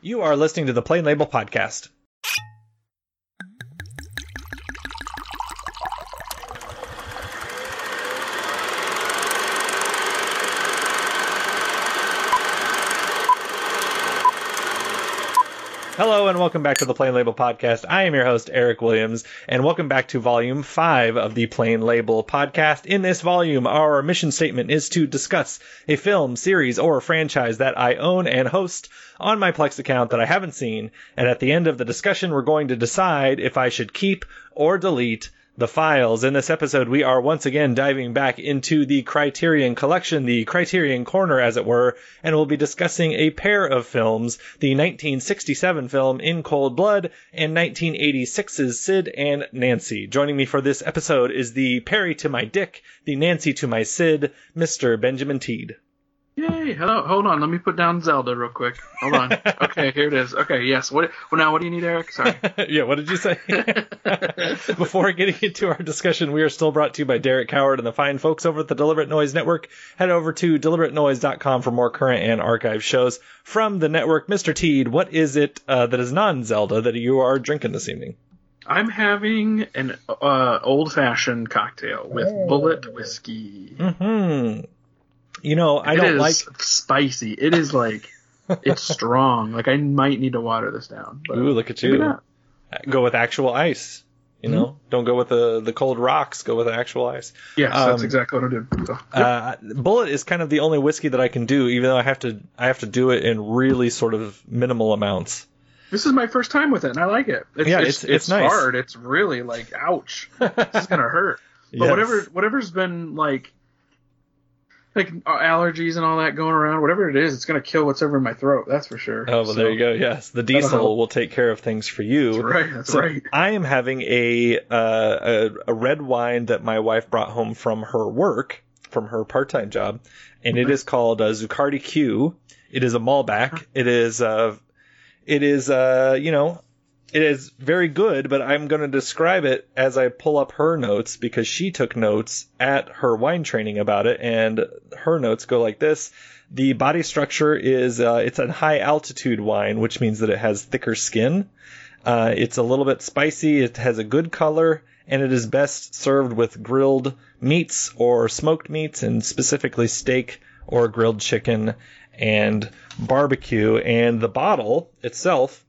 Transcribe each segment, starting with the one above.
You are listening to the Plain Label Podcast. Hello and welcome back to the Plain Label Podcast. I am your host, Eric Williams, and welcome back to volume five of the Plain Label Podcast. In this volume, our mission statement is to discuss a film, series, or franchise that I own and host on my Plex account that I haven't seen, and at the end of the discussion, we're going to decide if I should keep or delete the files. In this episode, we are once again diving back into the Criterion collection, the Criterion corner, as it were, and we'll be discussing a pair of films the 1967 film In Cold Blood and 1986's Sid and Nancy. Joining me for this episode is the Perry to my Dick, the Nancy to my Sid, Mr. Benjamin Teed. Yay! Hello. Hold on. Let me put down Zelda real quick. Hold on. okay, here it is. Okay, yes. What? Well, now what do you need, Eric? Sorry. yeah. What did you say? Before getting into our discussion, we are still brought to you by Derek Coward and the fine folks over at the Deliberate Noise Network. Head over to deliberatenoise.com for more current and archive shows from the network. Mr. Teed, what is it uh, that is non-Zelda that you are drinking this evening? I'm having an uh, old-fashioned cocktail with oh. Bulleit whiskey. Hmm. You know, I it don't like spicy. It is like it's strong. Like I might need to water this down. But Ooh, look at you! Go with actual ice. You know, mm-hmm. don't go with the the cold rocks. Go with actual ice. Yes, um, that's exactly what I did. So, uh, Bulleit is kind of the only whiskey that I can do, even though I have to I have to do it in really sort of minimal amounts. This is my first time with it, and I like it. It's, yeah, it's it's, it's, it's nice. hard. It's really like, ouch, this is gonna hurt. But yes. whatever whatever's been like like uh, allergies and all that going around, whatever it is, it's gonna kill what's ever in my throat. That's for sure. Oh well, so, there you go. Yes, the diesel will take care of things for you. That's right. That's so right. I am having a, uh, a a red wine that my wife brought home from her work, from her part time job, and it is called uh, Zuccardi Q. It is a Malbec. It is uh, it is uh, you know, it is very good, but I'm going to describe it as I pull up her notes because she took notes at her wine training about it, and her notes go like this. The body structure is uh, it's a high altitude wine, which means that it has thicker skin. Uh, it's a little bit spicy. It has a good color, and it is best served with grilled meats or smoked meats, and specifically steak or grilled chicken and barbecue. And the bottle itself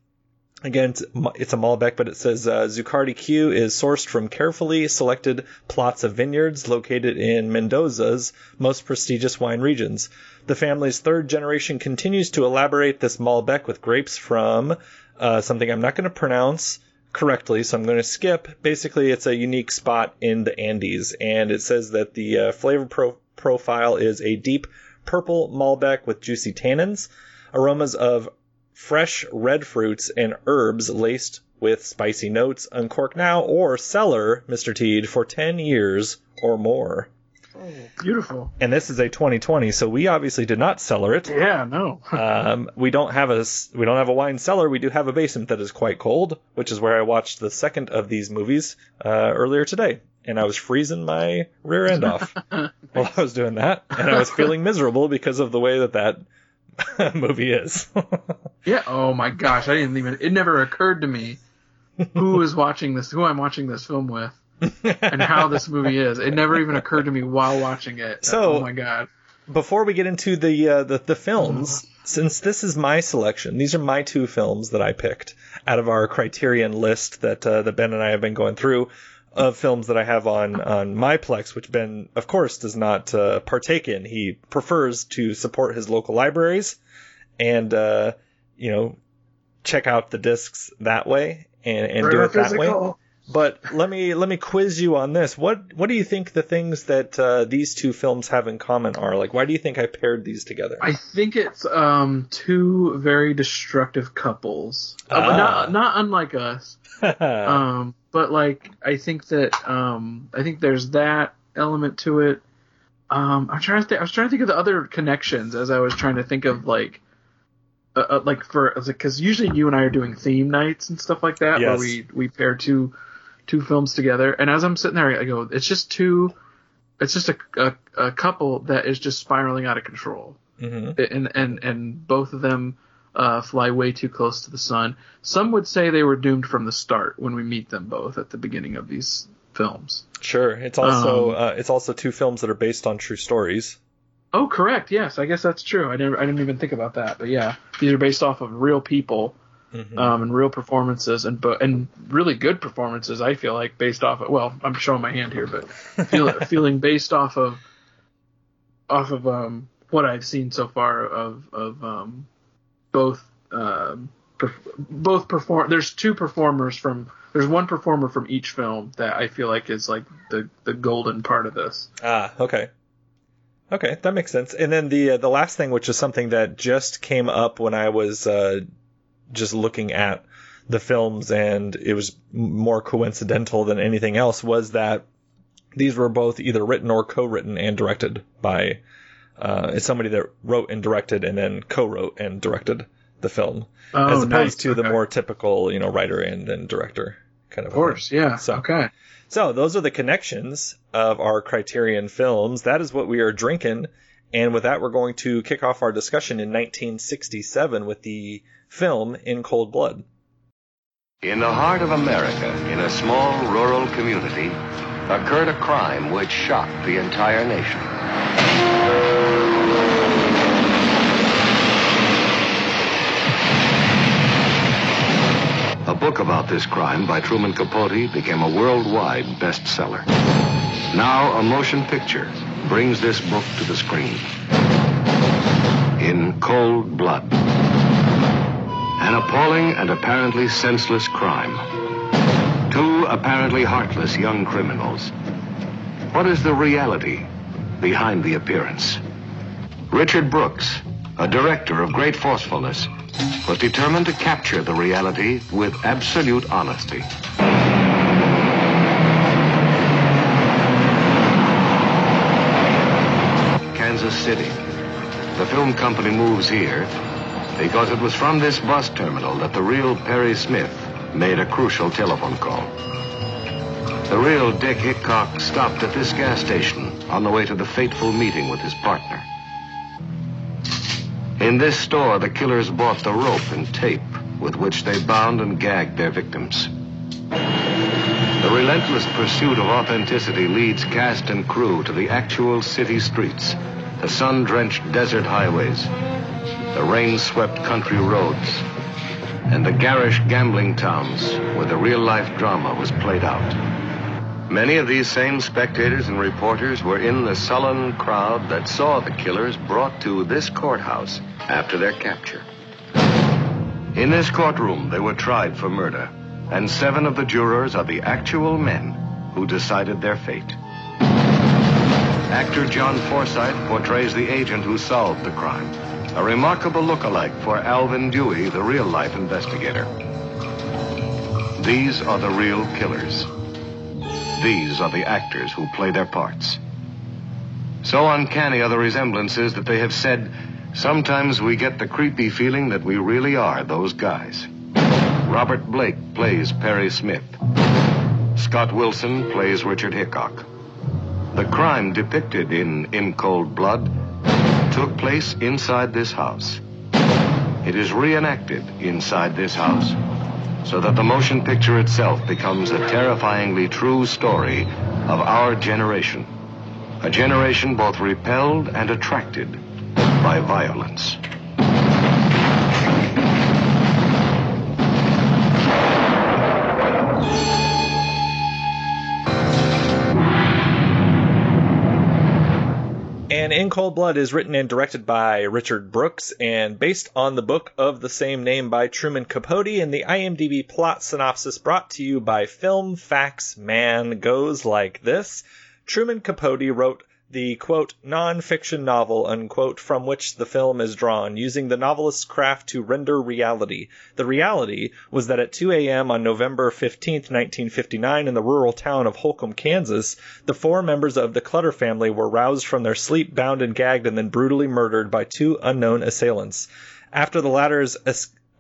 Again, it's, it's, a Malbec, but it says uh, Zuccardi Q is sourced from carefully selected plots of vineyards located in Mendoza's most prestigious wine regions. The family's third generation continues to elaborate this Malbec with grapes from uh, something I'm not going to pronounce correctly, so I'm going to skip. Basically, it's a unique spot in the Andes, and it says that the uh, flavor pro- profile is a deep purple Malbec with juicy tannins, aromas of fresh red fruits and herbs laced with spicy notes. Uncork now or cellar, Mr. Teed, for 10 years or more. Oh, beautiful. And this is a 2020, so we obviously did not cellar it. Yeah, no. um, we don't have a we don't have a wine cellar. We do have a basement that is quite cold, which is where I watched the second of these movies uh, earlier today, and I was freezing my rear end off while I was doing that, and I was feeling miserable because of the way that that movie is. yeah. Oh my gosh, I didn't even. It never occurred to me who is watching this, who I'm watching this film with, and how this movie is. It never even occurred to me while watching it. So, oh my god. Before we get into the uh, the, the films, since this is my selection, these are my two films that I picked out of our Criterion list that uh, that Ben and I have been going through of films that I have on on my Plex, which Ben, of course, does not uh, partake in. He prefers to support his local libraries and uh, you know check out the discs that way and, and do it that way. But let me let me quiz you on this. What what do you think the things that uh, these two films have in common are? Like, why do you think I paired these together? I think it's um, two very destructive couples, uh, ah. uh, not not unlike us. um, but like I think that um, I think there's that element to it. Um, I'm trying to think, I was trying to think of the other connections as I was trying to think of like uh, uh like for because usually you and I are doing theme nights and stuff like that yes. where we we pair two two films together. And as I'm sitting there, I go, it's just two. It's just a, a, a couple that is just spiraling out of control, mm-hmm. and and and both of them uh, fly way too close to the sun. Some would say they were doomed from the start when we meet them both at the beginning of these films. Sure, it's also um, uh, it's also two films that are based on true stories. Oh, correct. Yes, I guess that's true. I didn't I didn't even think about that, but yeah, these are based off of real people. Mm-hmm. Um, and real performances and but and really good performances. I feel like based off of well, I'm showing my hand here, but feel, feeling based off of off of um, what I've seen so far of of um, both um, perf- both perform. There's two performers from. There's one performer from each film that I feel like is like the the golden part of this. Ah, okay. Okay, that makes sense. And then the uh, the last thing, which is something that just came up when I was uh, just looking at the films, and it was more coincidental than anything else, was that these were both either written or co-written and directed by uh, it's somebody that wrote and directed and then co-wrote and directed the film, oh, as opposed nice. to okay. the more typical, you know, writer and, then director kind of. Of course, yeah. So, okay. So those are the connections of our Criterion films. That is what we are drinking. And with that, we're going to kick off our discussion in 1967 with the film In Cold Blood. In the heart of America, in a small rural community, occurred a crime which shocked the entire nation. A book about this crime by Truman Capote became a worldwide bestseller. Now a motion picture brings this book to the screen. In Cold Blood. An appalling and apparently senseless crime. Two apparently heartless young criminals. What is the reality behind the appearance? Richard Brooks, a director of great forcefulness, was determined to capture the reality with absolute honesty. Kansas City. The film company moves here because it was from this bus terminal that the real Perry Smith made a crucial telephone call. The real Dick Hickok stopped at this gas station on the way to the fateful meeting with his partner. In this store, the killers bought the rope and tape with which they bound and gagged their victims. The relentless pursuit of authenticity leads cast and crew to the actual city streets, the sun-drenched desert highways, the rain-swept country roads, and the garish gambling towns where the real-life drama was played out. Many of these same spectators and reporters were in the sullen crowd that saw the killers brought to this courthouse after their capture. In this courtroom, they were tried for murder, and seven of the jurors are the actual men who decided their fate. Actor John Forsythe portrays the agent who solved the crime, a remarkable look-alike for Alvin Dewey, the real-life investigator. These are the real killers. These are the actors who play their parts. So uncanny are the resemblances that they have said, sometimes we get the creepy feeling that we really are those guys. Robert Blake plays Perry Smith. Scott Wilson plays Richard Hickok. The crime depicted in In Cold Blood took place inside this house. It is reenacted inside this house so that the motion picture itself becomes a terrifyingly true story of our generation. A generation both repelled and attracted by violence. And In Cold Blood is written and directed by Richard Brooks and based on the book of the same name by Truman Capote. And the IMDb plot synopsis brought to you by Film Facts Man goes like this Truman Capote wrote the quote non-fiction novel unquote from which the film is drawn using the novelist's craft to render reality. The reality was that at 2 a.m on november 15, 1959 in the rural town of holcomb kansas the four members of the clutter family were roused from their sleep bound and gagged and then brutally murdered by two unknown assailants. After the latter's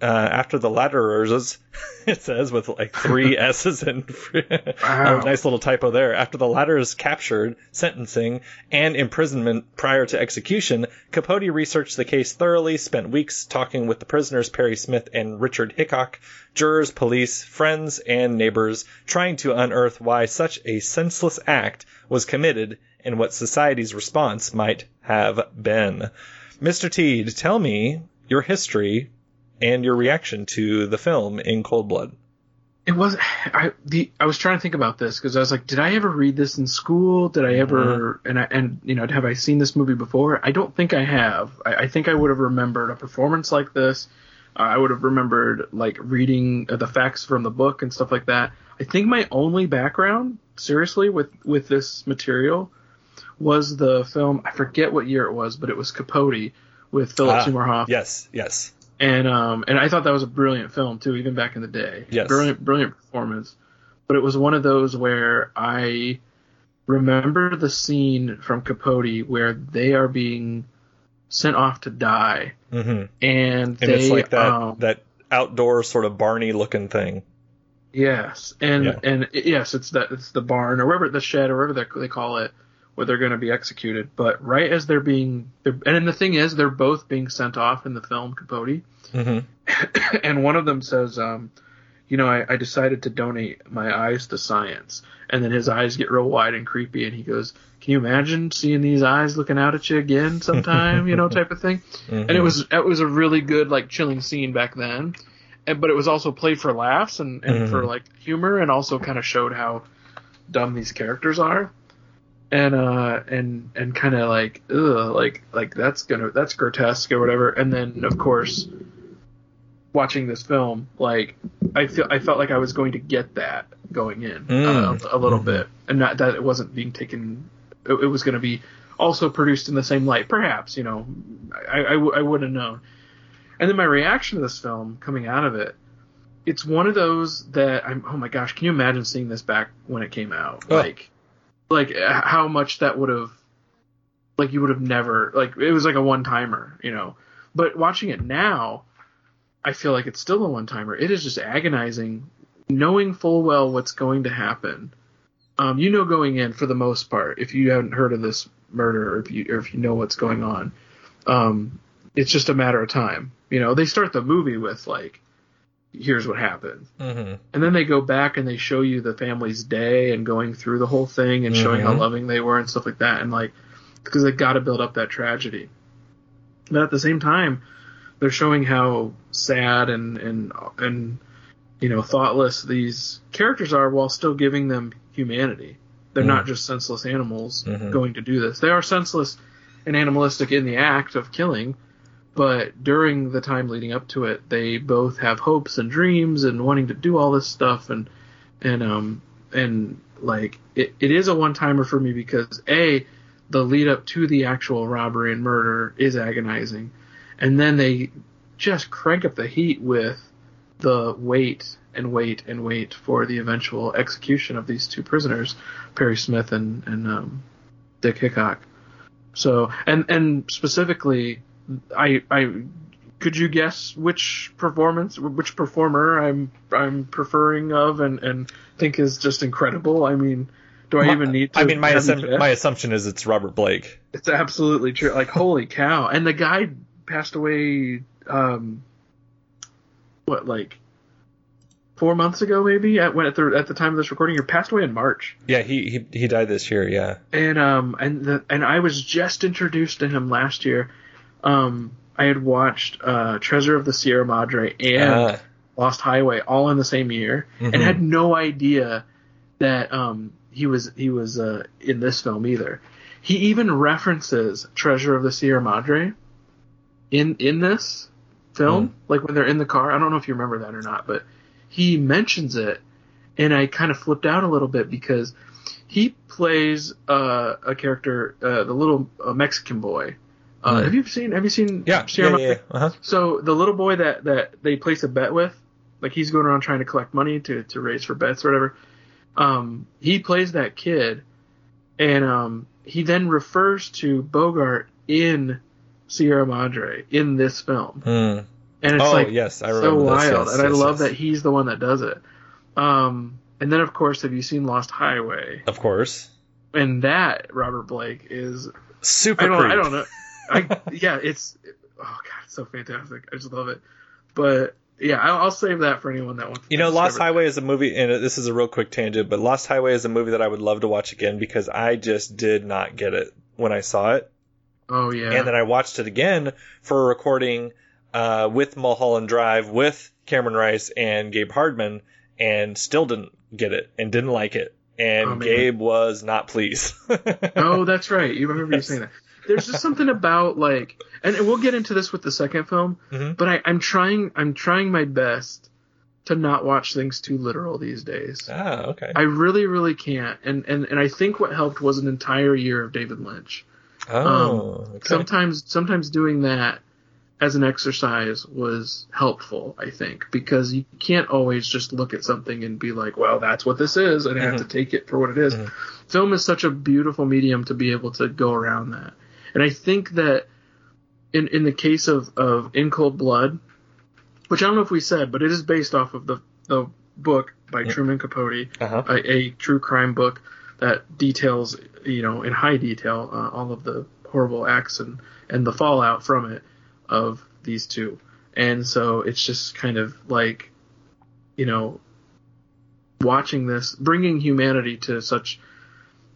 uh, after the latterers, it says with like three S's and Wow. a nice little typo there. After the latter is captured, sentencing, and imprisonment prior to execution, Capote researched the case thoroughly, spent weeks talking with the prisoners Perry Smith and Richard Hickok, jurors, police, friends, and neighbors, trying to unearth why such a senseless act was committed and what society's response might have been. Mr. Teed, tell me your history and your reaction to the film in Cold Blood. It was I the I was trying to think about this because I was like, did I ever read this in school? Did I ever and I and you know have I seen this movie before? I don't think I have. I, I think I would have remembered a performance like this. Uh, I would have remembered like reading uh, the facts from the book and stuff like that. I think my only background, seriously, with with this material, was the film. I forget what year it was, but it was Capote with Philip Ah, Seymour Hoffman Yes, yes. And um and I thought that was a brilliant film too, even back in the day. Yes. brilliant, brilliant performance. But it was one of those where I remember the scene from Capote where they are being sent off to die, hmm and, And they it's like that um, that outdoor sort of Barney looking thing. Yes, and Yeah. and yes, it's that it's the barn or wherever the shed or wherever they they call it, where they're going to be executed. But right as they're being, they're, and then the thing is, they're both being sent off in the film Capote. hmm and one of them says, um, you know, I, I decided to donate my eyes to science. And then his eyes get real wide and creepy, and he goes, "Can you imagine seeing these eyes looking out at you again sometime?" you know, type of thing. And it was it was a really good like chilling scene back then, and but it was also played for laughs and, and for like humor, and also kind of showed how dumb these characters are. And uh and and kind of like ugh like like that's gonna that's grotesque or whatever and then of course watching this film, like I feel I felt like I was going to get that going in Mm. uh, a little bit, and not that it wasn't being taken. It, it was going to be also produced in the same light, perhaps. You know, I, I, w- I would have known. And then my reaction to this film coming out of it, it's one of those that I'm. Oh my gosh, can you imagine seeing this back when it came out? Oh. Like, like uh, how much that would have, like you would have never like it was like a one timer, you know. But watching it now, I feel like it's still a one timer. It is just agonizing, knowing full well what's going to happen. Um, you know, going in for the most part, if you haven't heard of this murder or if you or if you know what's going on, um, it's just a matter of time. You know, they start the movie with like, here's what happened, hmm and then they go back and they show you the family's day and going through the whole thing and showing how Mhm. loving they were and stuff like that, and like because they got to build up that tragedy. But at the same time, they're showing how sad and and and you know thoughtless these characters are while still giving them humanity. They're Mhm. not just senseless animals Mhm. going to do this. They are senseless and animalistic in the act of killing, but during the time leading up to it, they both have hopes and dreams and wanting to do all this stuff and and um and like it, it is a one timer for me because a the lead up to the actual robbery and murder is agonizing, and then they just crank up the heat with the wait and wait and wait for the eventual execution of these two prisoners, Perry Smith and and um, Dick Hickok. So and and specifically, I I could you guess which performance which performer I'm I'm preferring of and and think is just incredible. I mean, do I My- even need to? I mean, my assum- my assumption is it's Robert Blake. It's absolutely true. Like, holy cow! And the guy passed away. Um, what, like four months ago, maybe at when at the at the time of this recording, he passed away in March. Yeah, he he he died this year. Yeah. And um, and the and I was just introduced to him last year. Um, I had watched uh, Treasure of the Sierra Madre and Ah. Lost Highway all in the same year, Mhm. and had no idea that um, he was he was uh, in this film either. He even references Treasure of the Sierra Madre in in this film, like when they're in the car. I don't know if you remember that or not, but he mentions it, and I kind of flipped out a little bit because he plays uh, a character, uh, the little uh, Mexican boy. Uh. Have you seen Have you seen Yeah. Sierra Yeah. Madre? Yeah. yeah. Uh-huh. So the little boy that that they place a bet with, like he's going around trying to collect money to to raise for bets or whatever. Um, he plays that kid, and um, he then refers to Bogart in Sierra Madre in this film. Hmm. and it's oh, like yes, I so remember this, wild, yes, and I love yes. that he's the one that does it. Um, and then of course, have you seen Lost Highway? Of course. And that Robert Blake is Super I don't. I don't know. I yeah, it's oh god, it's so fantastic. I just love it. But yeah, I'll, I'll save that for anyone that wants. To. You know, Lost Highway is a movie, and this is a real quick tangent, but Lost Highway is a movie that I would love to watch again because I just did not get it when I saw it. Oh yeah. And then I watched it again for a recording uh, with Mulholland Drive with Cameron Rice and Gabe Hardman, and still didn't get it and didn't like it. And Oh. Gabe was not pleased. oh, that's right. You remember Yes. you saying that. There's just something about like, and and we'll get into this with the second film, Mhm. but I, I'm trying. I'm trying my best to not watch things too literal these days. ah, okay. I really, really can't. And and and I think what helped was an entire year of David Lynch. oh, okay. sometimes sometimes doing that as an exercise was helpful i think because you can't always just look at something and be like well that's what this is and have to take it for what it is. Mhm. film is such a beautiful medium to be able to go around that and i think that in in the case of of in cold blood which i don't know if we said but it is based off of the the book by Yeah. truman capote Uh-huh. a, a true crime book that details, you know, in high detail, uh, all of the horrible acts and, and the fallout from it of these two. And so it's just kind of like, you know, watching this, bringing humanity to such,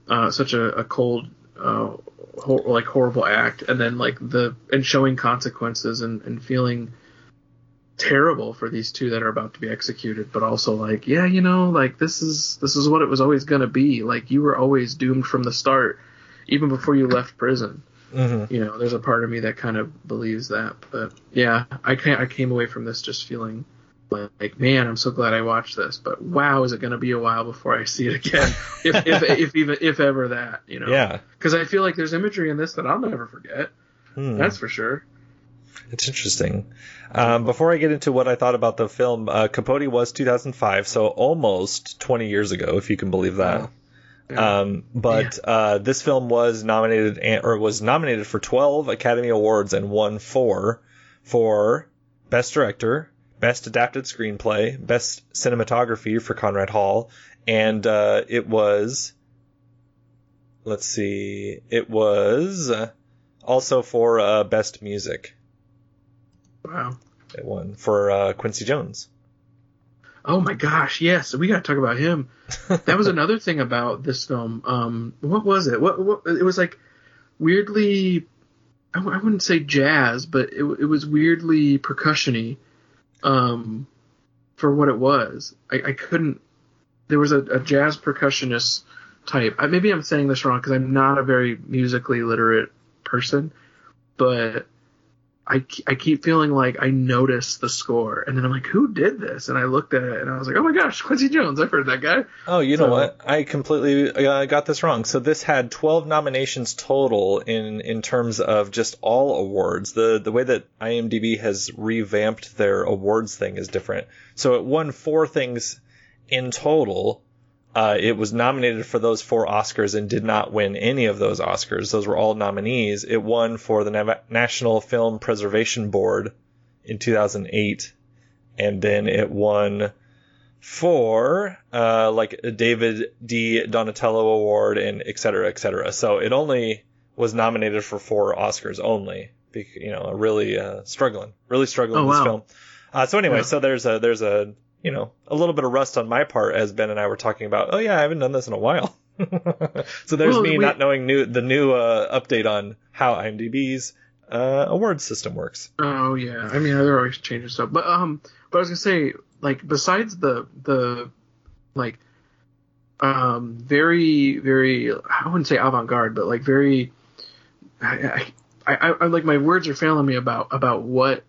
uh, such a, a cold, uh, hor- like horrible act, and then like the and showing consequences and, and feeling terrible for these two that are about to be executed, but also like, yeah, you know, like this is this is what it was always gonna be. Like you were always doomed from the start, even before you left prison. hmm You know, there's a part of me that kind of believes that. But yeah, I can I came away from this just feeling like, man, I'm so glad I watched this. But wow, is it gonna be a while before I see it again? if, if if even if ever that, you know? Yeah. Because I feel like there's imagery in this that I'll never forget. Hmm. That's for sure. It's interesting. Um, before I get into what I thought about the film, uh, Capote was 2005, so almost 20 years ago, if you can believe that. Wow. Yeah. Um, but uh, this film was nominated and, or was nominated for 12 Academy Awards and won four for Best Director, Best Adapted Screenplay, Best Cinematography for Conrad Hall, and uh, it was let's see, it was uh, also for uh, Best Music. Wow. It won for uh, Quincy Jones. Oh my gosh, yes, we got to talk about him. That was another thing about this film. Um, what was it? What, what it was like weirdly I, w- I wouldn't say jazz, but it, w- it was weirdly percussiony um, for what it was. I, I couldn't. There was a, a jazz percussionist type. I, maybe I'm saying this wrong because I'm not a very musically literate person, but I, I keep feeling like I noticed the score, and then I'm like, who did this? And I looked at it, and I was like, oh my gosh, Quincy Jones! I've heard that guy. Oh, you know what? I completely uh, got this wrong. So this had 12 nominations total in in terms of just all awards. The the way that IMDb has revamped their awards thing is different. So it won four things in total. Uh, it was nominated for those four Oscars and did not win any of those Oscars. Those were all nominees. It won for the Nav- National Film Preservation Board in 2008, and then it won for uh, like a David di Donatello Award and et cetera, et cetera. So it only was nominated for four Oscars only. You know, really uh, struggling, really struggling Oh, with this wow. film. Uh, so anyway, Yeah. so there's a there's a you know a little bit of rust on my part as Ben and I were talking about. Oh yeah, I haven't done this in a while. so there's Well, me we- not knowing new the new uh, update on how IMDb's uh, award system works. Oh yeah, I mean they're always changing stuff. But um, but I was gonna say like besides the the like um very very I wouldn't say avant garde, but like very I, I, I, I like my words are failing me about about what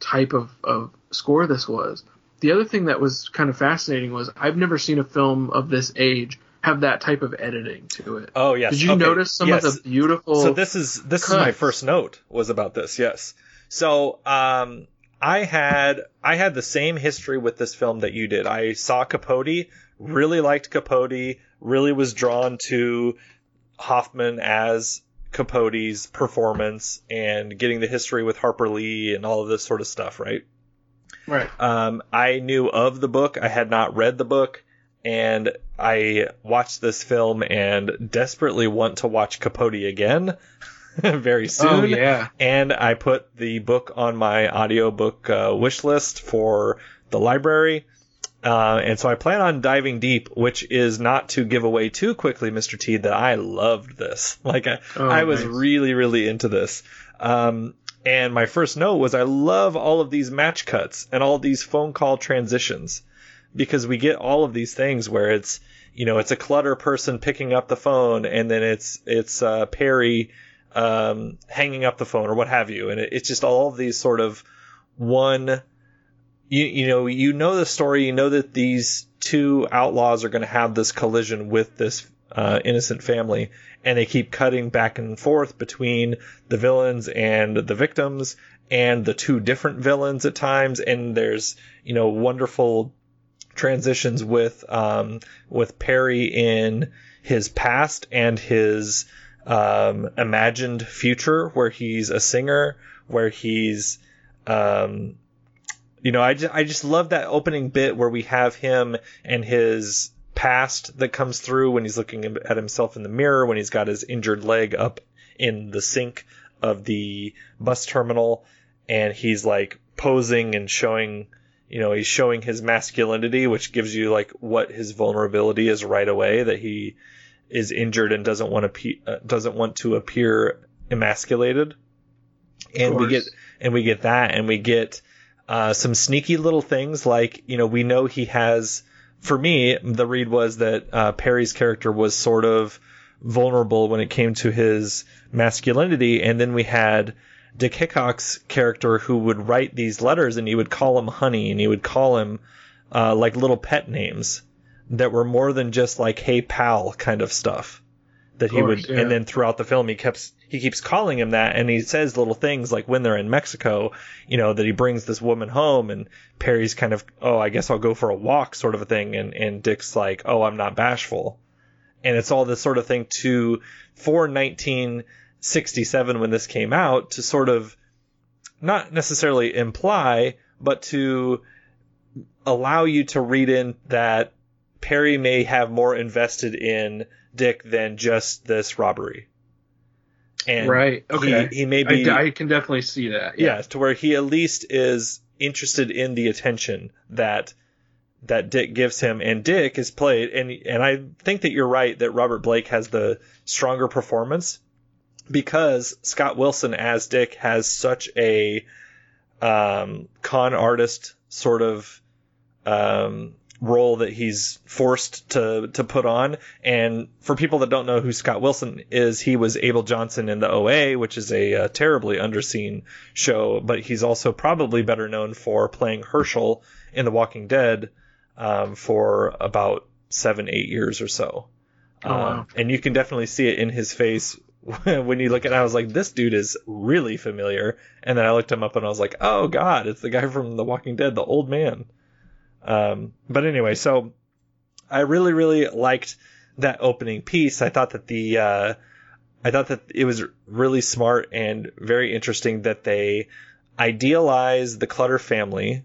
type of of score this was. The other thing that was kind of fascinating was I've never seen a film of this age have that type of editing to it. Oh yes. Did you Okay. notice some Yes. of the beautiful? So this is this is my first note was about this. Yes. So um, I had I had the same history with this film that you did. I saw Capote, really liked Capote, really was drawn to Hoffman as Capote's performance and getting the history with Harper Lee and all of this sort of stuff, right? Right. Um, I knew of the book. I had not read the book, and I watched this film and desperately want to watch Capote again very soon. Oh, yeah. And I put the book on my audiobook uh, wish list for the library. Uh, and so I plan on diving deep, which is not to give away too quickly, Mr. T, that I loved this. Like, I, oh, I was nice. really, really into this. Um, and my first note was I love all of these match cuts and all these phone call transitions because we get all of these things where it's, you know, it's a clutter person picking up the phone and then it's, it's, uh, Perry, um, hanging up the phone or what have you. And it, it's just all of these sort of one, you you know you know the story. You know that these two outlaws are going to have this collision with this uh, innocent family, and they keep cutting back and forth between the villains and the victims, and the two different villains at times. And there's you know wonderful transitions with um, with Perry in his past and his um, imagined future, where he's a singer, where he's um, you know, I just, I just love that opening bit where we have him and his past that comes through when he's looking at himself in the mirror, when he's got his injured leg up in the sink of the bus terminal, and he's like posing and showing, you know, he's showing his masculinity, which gives you like what his vulnerability is right away that he is injured and doesn't want to pe- uh, doesn't want to appear emasculated. And we get and we get that, and we get uh, some sneaky little things like, you know, we know he has, for me, the read was that uh, Perry's character was sort of vulnerable when it came to his masculinity. And then we had Dick Hickok's character who would write these letters and he would call him honey and he would call him uh, like little pet names that were more than just like, hey, pal kind of stuff that he would, yeah. and then throughout the film he kept he keeps calling him that, and he says little things like when they're in Mexico, you know, that he brings this woman home, and Perry's kind of, oh, I guess I'll go for a walk, sort of a thing, and and Dick's like, oh, I'm not bashful, and it's all this sort of thing to for 1967 when this came out to sort of not necessarily imply, but to allow you to read in that Perry may have more invested in Dick than just this robbery. And right. Okay. He, he may be. I, I, can definitely see that. Yeah. yeah. To where he at least is interested in the attention that that Dick gives him, and Dick is played, and and I think that you're right that Robert Blake has the stronger performance because Scott Wilson as Dick has such a um, con artist sort of um, role that he's forced to to put on. And for people that don't know who Scott Wilson is, he was Abel Johnson in the OA, which is a, a terribly underseen show, but he's also probably better known for playing Hershel in The Walking Dead um, for about seven, eight years or so. Oh, wow. um, and you can definitely see it in his face when you look at it. I was like, this dude is really familiar. And then I looked him up and I was like, oh god, it's the guy from The Walking Dead, the old man. Um, but anyway, so I really, really liked that opening piece. I thought that the, uh, I thought that it was really smart and very interesting that they idealize the Clutter family.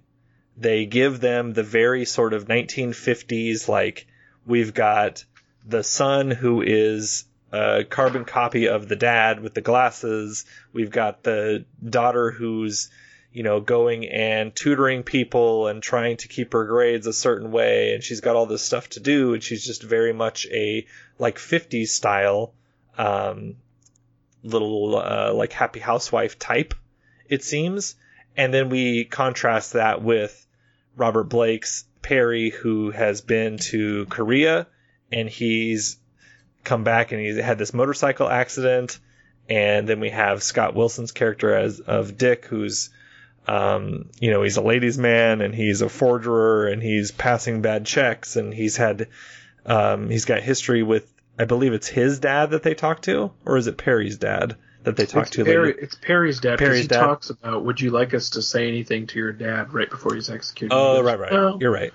They give them the very sort of 1950s, like, we've got the son who is a carbon copy of the dad with the glasses. We've got the daughter who's you know, going and tutoring people and trying to keep her grades a certain way, and she's got all this stuff to do, and she's just very much a like 50s style um, little uh, like happy housewife type, it seems. And then we contrast that with Robert Blake's Perry, who has been to Korea and he's come back and he's had this motorcycle accident. And then we have Scott Wilson's character as of Dick, who's um, you know, he's a ladies' man and he's a forger and he's passing bad checks and he's had, um, he's got history with, I believe it's his dad that they talk to, or is it Perry's dad that they talk it's to? Perry, later? It's Perry's dad. Perry's he dad. talks about, would you like us to say anything to your dad right before he's executed? Oh, right, right. You're right.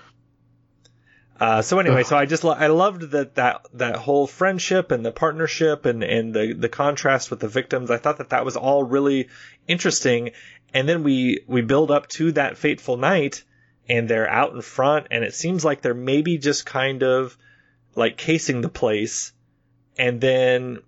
Uh, so anyway, so I just lo- I loved that that that whole friendship and the partnership and and the the contrast with the victims. I thought that that was all really interesting. And then we we build up to that fateful night, and they're out in front, and it seems like they're maybe just kind of like casing the place, and then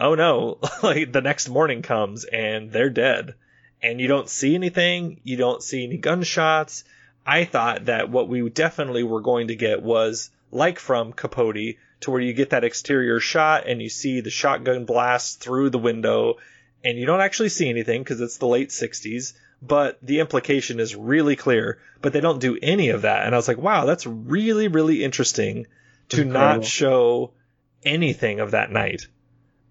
oh no, like the next morning comes and they're dead, and you don't see anything, you don't see any gunshots. I thought that what we definitely were going to get was like from Capote, to where you get that exterior shot and you see the shotgun blast through the window, and you don't actually see anything because it's the late 60s, but the implication is really clear. But they don't do any of that. And I was like, wow, that's really, really interesting to Incredible. not show anything of that night.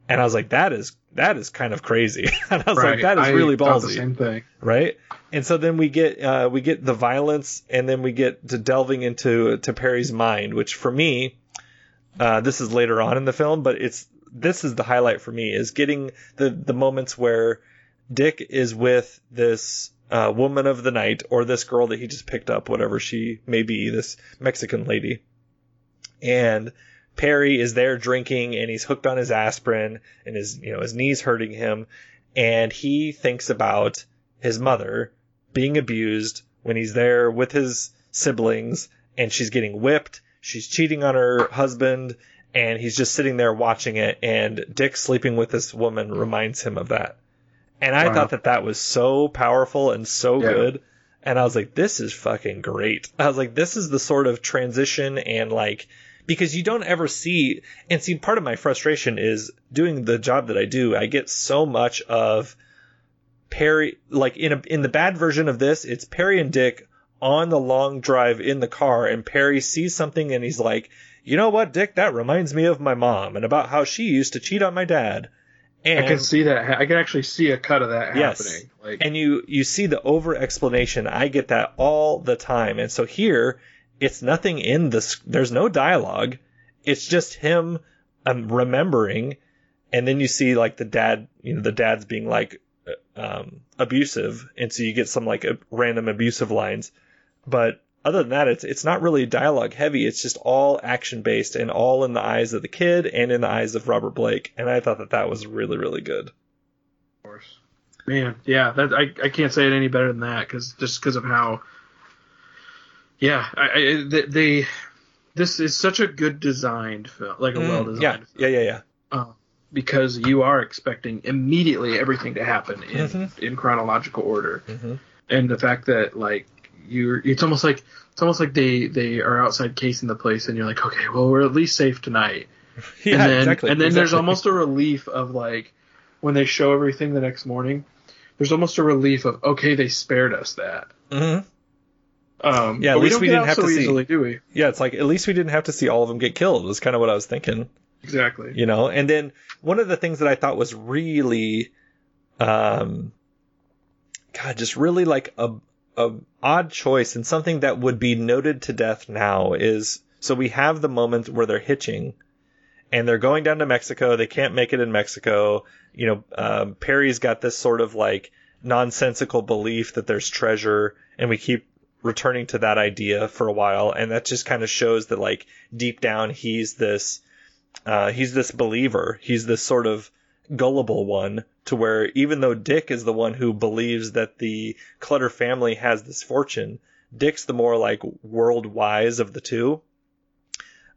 And I was like, that is that is kind of crazy. and I was right. like, that is I really ballsy. same thing. Right? And so then we get uh, we get the violence, and then we get to delving into to Perry's mind, which for me, uh, this is later on in the film, but it's this is the highlight for me is getting the the moments where Dick is with this uh, woman of the night or this girl that he just picked up, whatever she may be, this Mexican lady, and Perry is there drinking and he's hooked on his aspirin and his you know his knees hurting him, and he thinks about his mother being abused when he's there with his siblings and she's getting whipped. She's cheating on her husband and he's just sitting there watching it. And Dick sleeping with this woman mm. reminds him of that. And I wow. thought that that was so powerful and so yeah. good. And I was like, this is fucking great. I was like, this is the sort of transition and like, because you don't ever see, and see, part of my frustration is doing the job that I do. I get so much of, Perry, like in a, in the bad version of this, it's Perry and Dick on the long drive in the car, and Perry sees something and he's like, you know what, Dick, that reminds me of my mom and about how she used to cheat on my dad. And, I can see that. I can actually see a cut of that yes. happening. Like, and you you see the over explanation. I get that all the time. And so here, it's nothing in this. There's no dialogue. It's just him um, remembering, and then you see like the dad. You know, the dad's being like, um, abusive, and so you get some like random abusive lines. But other than that, it's it's not really dialogue heavy. It's just all action based and all in the eyes of the kid and in the eyes of Robert Blake. And I thought that that was really really good. Of course, man, yeah, that I I can't say it any better than that because just because of how, yeah, I, I they, they, this is such a good designed film, like a mm, well designed. Yeah, film. yeah, yeah, yeah. Um, because you are expecting immediately everything to happen in mm-hmm. in chronological order, mm-hmm. and the fact that like you're, it's almost like it's almost like they they are outside casing the place, and you're like, okay, well we're at least safe tonight. yeah, and then, exactly. And then exactly. there's almost a relief of like when they show everything the next morning. There's almost a relief of okay, they spared us that. Mm-hmm. Um, yeah, at least we, didn't have so to see. Easily, do we? Yeah, it's like at least we didn't have to see all of them get killed. Was kind of what I was thinking. Exactly. You know, and then one of the things that I thought was really, um, God, just really like a, a odd choice and something that would be noted to death now is so we have the moment where they're hitching and they're going down to Mexico. They can't make it in Mexico. You know, um, Perry's got this sort of like nonsensical belief that there's treasure and we keep returning to that idea for a while. And that just kind of shows that like deep down, he's this, uh, he's this believer. He's this sort of gullible one to where even though Dick is the one who believes that the Clutter family has this fortune, Dick's the more like world wise of the two.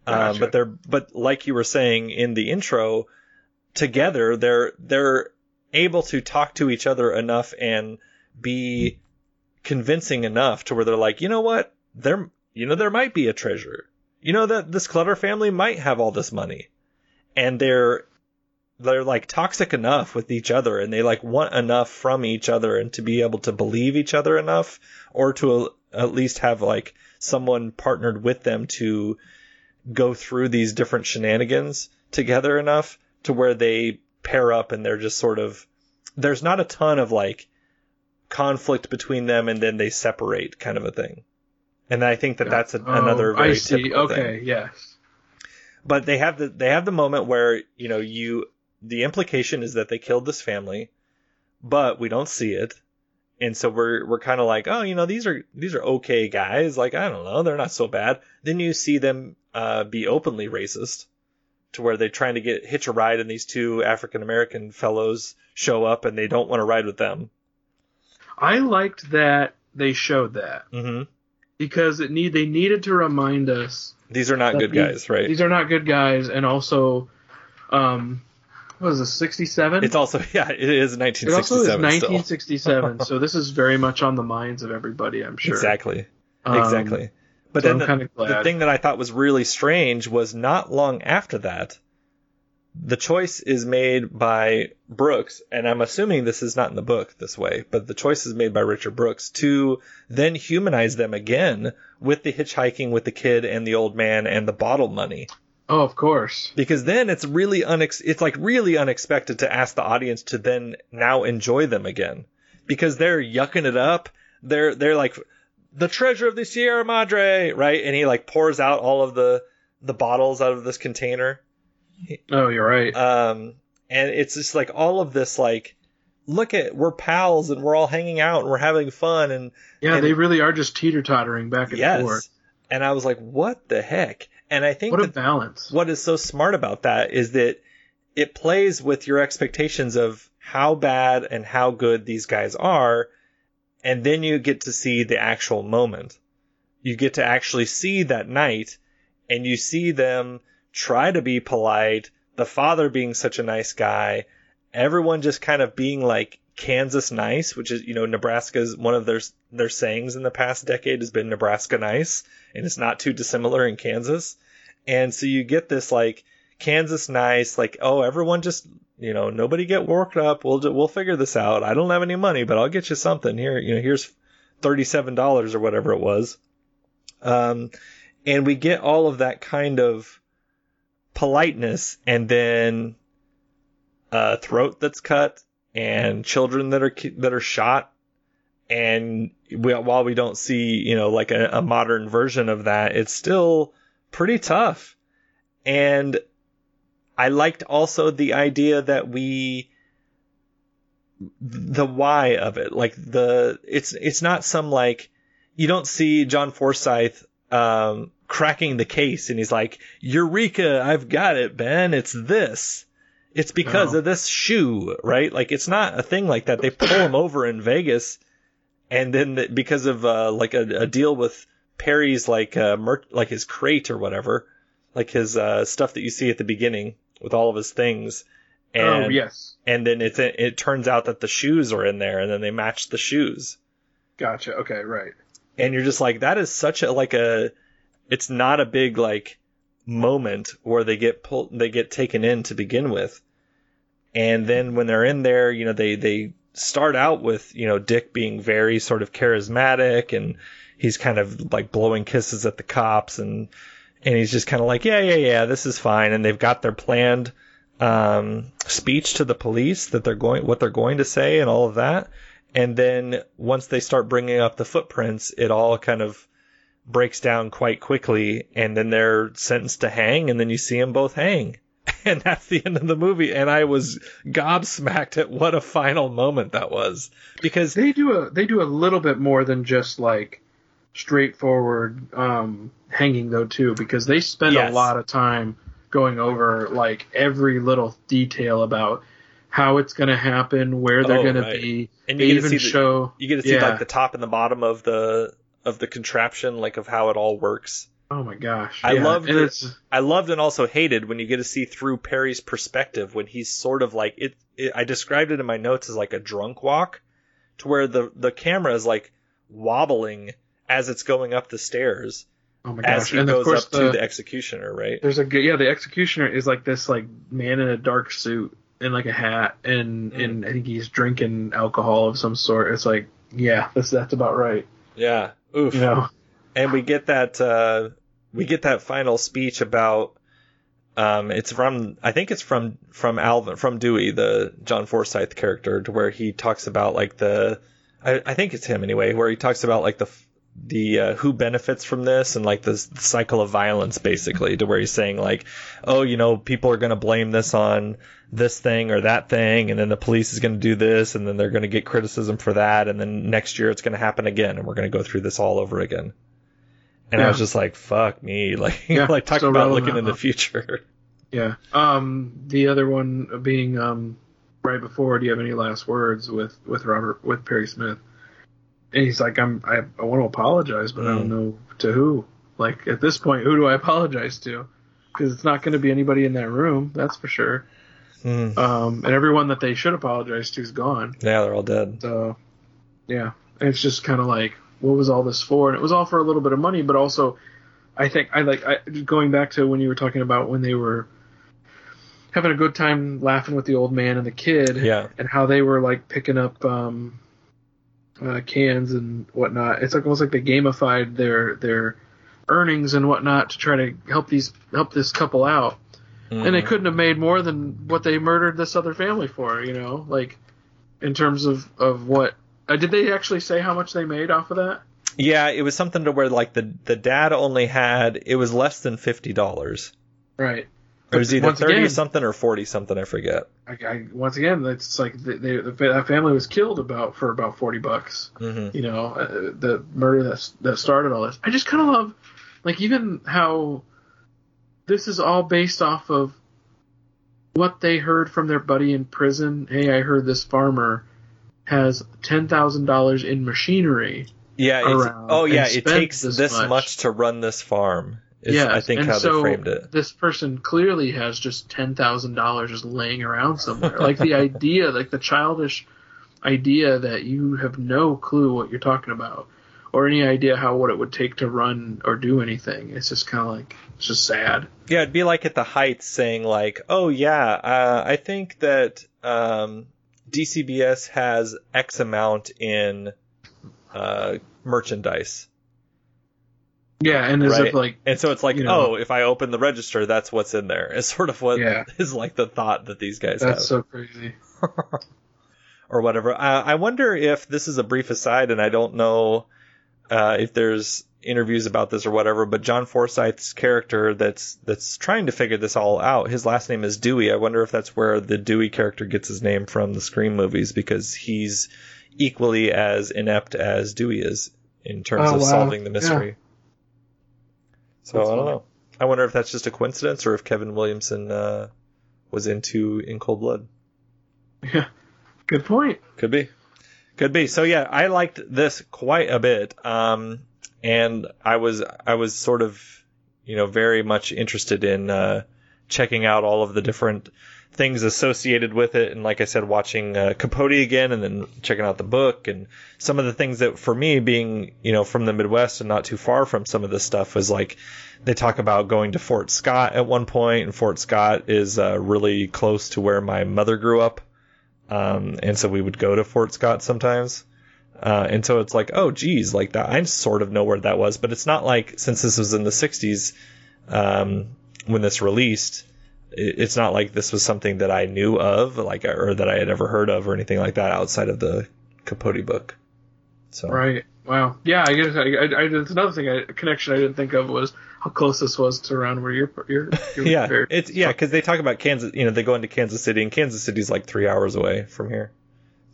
Uh, gotcha. Uh, but they're but like you were saying in the intro, together they're they're able to talk to each other enough and be convincing enough to where they're like, you know what, there you know there might be a treasure you know that this Clutter family might have all this money, and they're they're like toxic enough with each other, and they like want enough from each other, and to be able to believe each other enough, or to at least have like someone partnered with them to go through these different shenanigans together enough to where they pair up and they're just sort of there's not a ton of like conflict between them and then they separate kind of a thing and I think that that's a, oh, another very I see. okay, thing. yes. But they have the they have the moment where you know you the implication is that they killed this family, but we don't see it and so we're we're kind of like, oh, you know, these are these are okay guys. Like I don't know, they're not so bad. Then you see them uh, be openly racist, to where they're trying to get hitch a ride, and these two African American fellows show up, and they don't want to ride with them. I liked that they showed that hmm because it need they needed to remind us These are not good these- guys, right? These are not good guys, and also, um, was this sixty seven? It's also yeah, it is 1967 It also 1967 is 1967, so this is very much on the minds of everybody, I'm sure. Exactly. Um, exactly. But so then the, the thing that I thought was really strange was not long after that, the choice is made by Brooks, and I'm assuming this is not in the book this way, but the choice is made by Richard Brooks to then humanize them again with the hitchhiking with the kid and the old man and the bottle money. Oh, of course. Because then it's really unex- it's like really unexpected to ask the audience to then now enjoy them again. Because they're yucking it up. They're they're like the treasure of the Sierra Madre, right? And he like pours out all of the the bottles out of this container. Oh, you're right. Um and it's just like all of this like look at we're pals and we're all hanging out and we're having fun and yeah, and- they really are just teeter tottering back and yes. forth. And I was like, what the heck? And I think What a balance. what is so smart about that is that it plays with your expectations of how bad and how good these guys are, and then you get to see the actual moment. You get to actually see that night, and you see them try to be polite, the father being such a nice guy, everyone just kind of being like Kansas nice, which is, you know, Nebraska's one of their their sayings in the past decade has been Nebraska nice, and it's not too dissimilar in Kansas. And so you get this like Kansas nice, like oh everyone just you know nobody get worked up. We'll we'll figure this out. I don't have any money, but I'll get you something here. You know here's thirty seven dollars or whatever it was. Um, and we get all of that kind of politeness, and then a throat that's cut, and children that are that are shot, and we, while we don't see you know like a, a modern version of that, it's still pretty tough. And I liked also the idea that we the why of it. Like the it's it's not some like you don't see John Forsythe um cracking the case and he's like eureka I've got it Ben. It's this it's because No. of this shoe right like it's not a thing like that they pull him over in Vegas and then the, because of uh like a, a deal with Perry's like uh mer- like his crate or whatever like his uh stuff that you see at the beginning with all of his things and oh, yes. and then it it turns out that the shoes are in there and then they match the shoes Gotcha. Okay, right. and you're just like that is such a like a it's not a big like moment where they get pulled they get taken in to begin with and then when they're in there you know they they start out with you know Dick being very sort of charismatic and he's kind of like blowing kisses at the cops and and he's just kind of like yeah yeah yeah this is fine. And they've got their planned um, speech to the police that they're going what they're going to say and all of that. And then once they start bringing up the footprints it all kind of breaks down quite quickly. And then they're sentenced to hang and then you see them both hang and that's the end of the movie and i was gobsmacked at what a final moment that was because They do a they do a little bit more than just like straightforward um, hanging though too, because they spend Yes. a lot of time going over like every little detail about how it's going to happen, where they're Oh, going right. to be. And they you to even the- show you get to see yeah. like the top and the bottom of the of the contraption like of how it all works Oh my gosh! I yeah. loved and it. it's I loved and also hated when you get to see through Perry's perspective when he's sort of like it, it. I described it in my notes as like a drunk walk, to where the the camera is like wobbling as it's going up the stairs oh my as gosh! he and of goes course up to the executioner, right? There's a good yeah. The executioner is like this like man in a dark suit and like a hat and Mm. and I think he's drinking alcohol of some sort. It's like yeah, that's that's about right. Yeah. Oof. You know. and we get that uh, we get that final speech about um, it's from I think it's from from Alvin from Dewey the John Forsythe character to where he talks about like the I, I think it's him anyway where he talks about like the the uh, who benefits from this and like this cycle of violence basically to where he's saying like oh you know people are going to blame this on this thing or that thing and then the police is going to do this and then they're going to get criticism for that and then next year it's going to happen again and we're going to go through this all over again and yeah. i was just like fuck me like yeah, like talking about looking in the future yeah um the other one being um right before do you have any last words with with robert with perry smith and he's like, I'm, I, I want to apologize, but mm. I don't mm. know to who. Like at this point, who do I apologize to? Because it's not going to be anybody in that room, that's for sure. Mm. Um, and everyone that they should apologize to is gone. Yeah, they're all dead. So, yeah, it's just kind of like, what was all this for? And it was all for a little bit of money, but also, I think I like I, going back to when you were talking about when they were having a good time laughing with the old man and the kid, yeah, and how they were like picking up um, uh, cans and whatnot. It's like almost like they gamified their their earnings and whatnot to try to help these help this couple out. Mm-hmm. And they mm-hmm. couldn't have made more than what they murdered this other family for, you know, like in terms of of what. Uh, did they actually say how much they made off of that? Yeah, it was something to where like the the dad only had it was less than fifty dollars. Right. It was either thirty again, something or forty something. I forget. I, I, once again, it's like they, they, that family was killed about for about forty bucks. Mm-hmm. You know, uh, the murder that that started all this. I just kind of love, like even how this is all based off of what they heard from their buddy in prison. Hey, I heard this farmer has ten thousand dollars in machinery. Yeah. oh yeah. It takes this, this much. much to run this farm. Yeah, I think how so they framed it. This person clearly has just ten thousand dollars just laying around somewhere. like the idea, like the childish idea that you have no clue what you're talking about, or any idea how what it would take to run or do anything. It's just kind of like it's just sad. Yeah, it'd be like at the Heights saying like, "Oh yeah, uh, I think that um, DCBS has X amount in uh, merchandise." Yeah, and right? if like, and so it's like, you know, oh, if I open the register, that's what's in there. Is sort of what yeah. is like the thought that these guys that's have. That's so crazy. or whatever. Uh, I wonder if this is a brief aside, and I don't know uh, if there's interviews about this or whatever. But John Forsythe's character that's that's trying to figure this all out. His last name is Dewey. I wonder if that's where the Dewey character gets his name from the Scream movies because he's equally as inept as Dewey is in terms oh, of wow. solving the mystery. Yeah. So that's I don't funny. know. I wonder if that's just a coincidence or if Kevin Williamson uh, was into In Cold Blood. Yeah, good point. Could be, could be. So yeah, I liked this quite a bit, um, and I was I was sort of you know very much interested in uh, checking out all of the different things associated with it. And like I said, watching uh, Capote again and then checking out the book and some of the things that for me being, you know, from the Midwest and not too far from some of this stuff was like they talk about going to Fort Scott at one point and Fort Scott is uh, really close to where my mother grew up. Um, and so we would go to Fort Scott sometimes. Uh, and so it's like, oh, geez, like that. I sort of know where that was, but it's not like since this was in the 60s um, when this released, it's not like this was something that I knew of, like or that I had ever heard of or anything like that outside of the Capote book. So right, wow, yeah. I guess I, I, I it's another thing, a connection I didn't think of was how close this was to around where you're. you're, you're yeah, very, it's yeah, because they talk about Kansas. You know, they go into Kansas City, and Kansas City's like three hours away from here,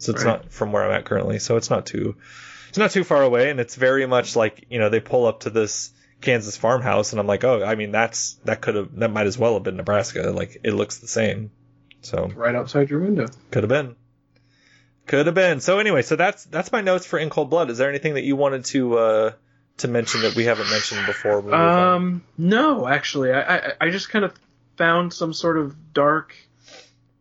so it's right. not from where I'm at currently. So it's not too, it's not too far away, and it's very much like you know they pull up to this Kansas farmhouse, and I'm like, oh, I mean, that's that could have that might as well have been Nebraska. Like it looks the same. So right outside your window. Could have been. Could have been. So anyway, so that's that's my notes for In Cold Blood. Is there anything that you wanted to uh, to mention that we haven't mentioned before? Um, no, actually, I, I I just kind of found some sort of dark,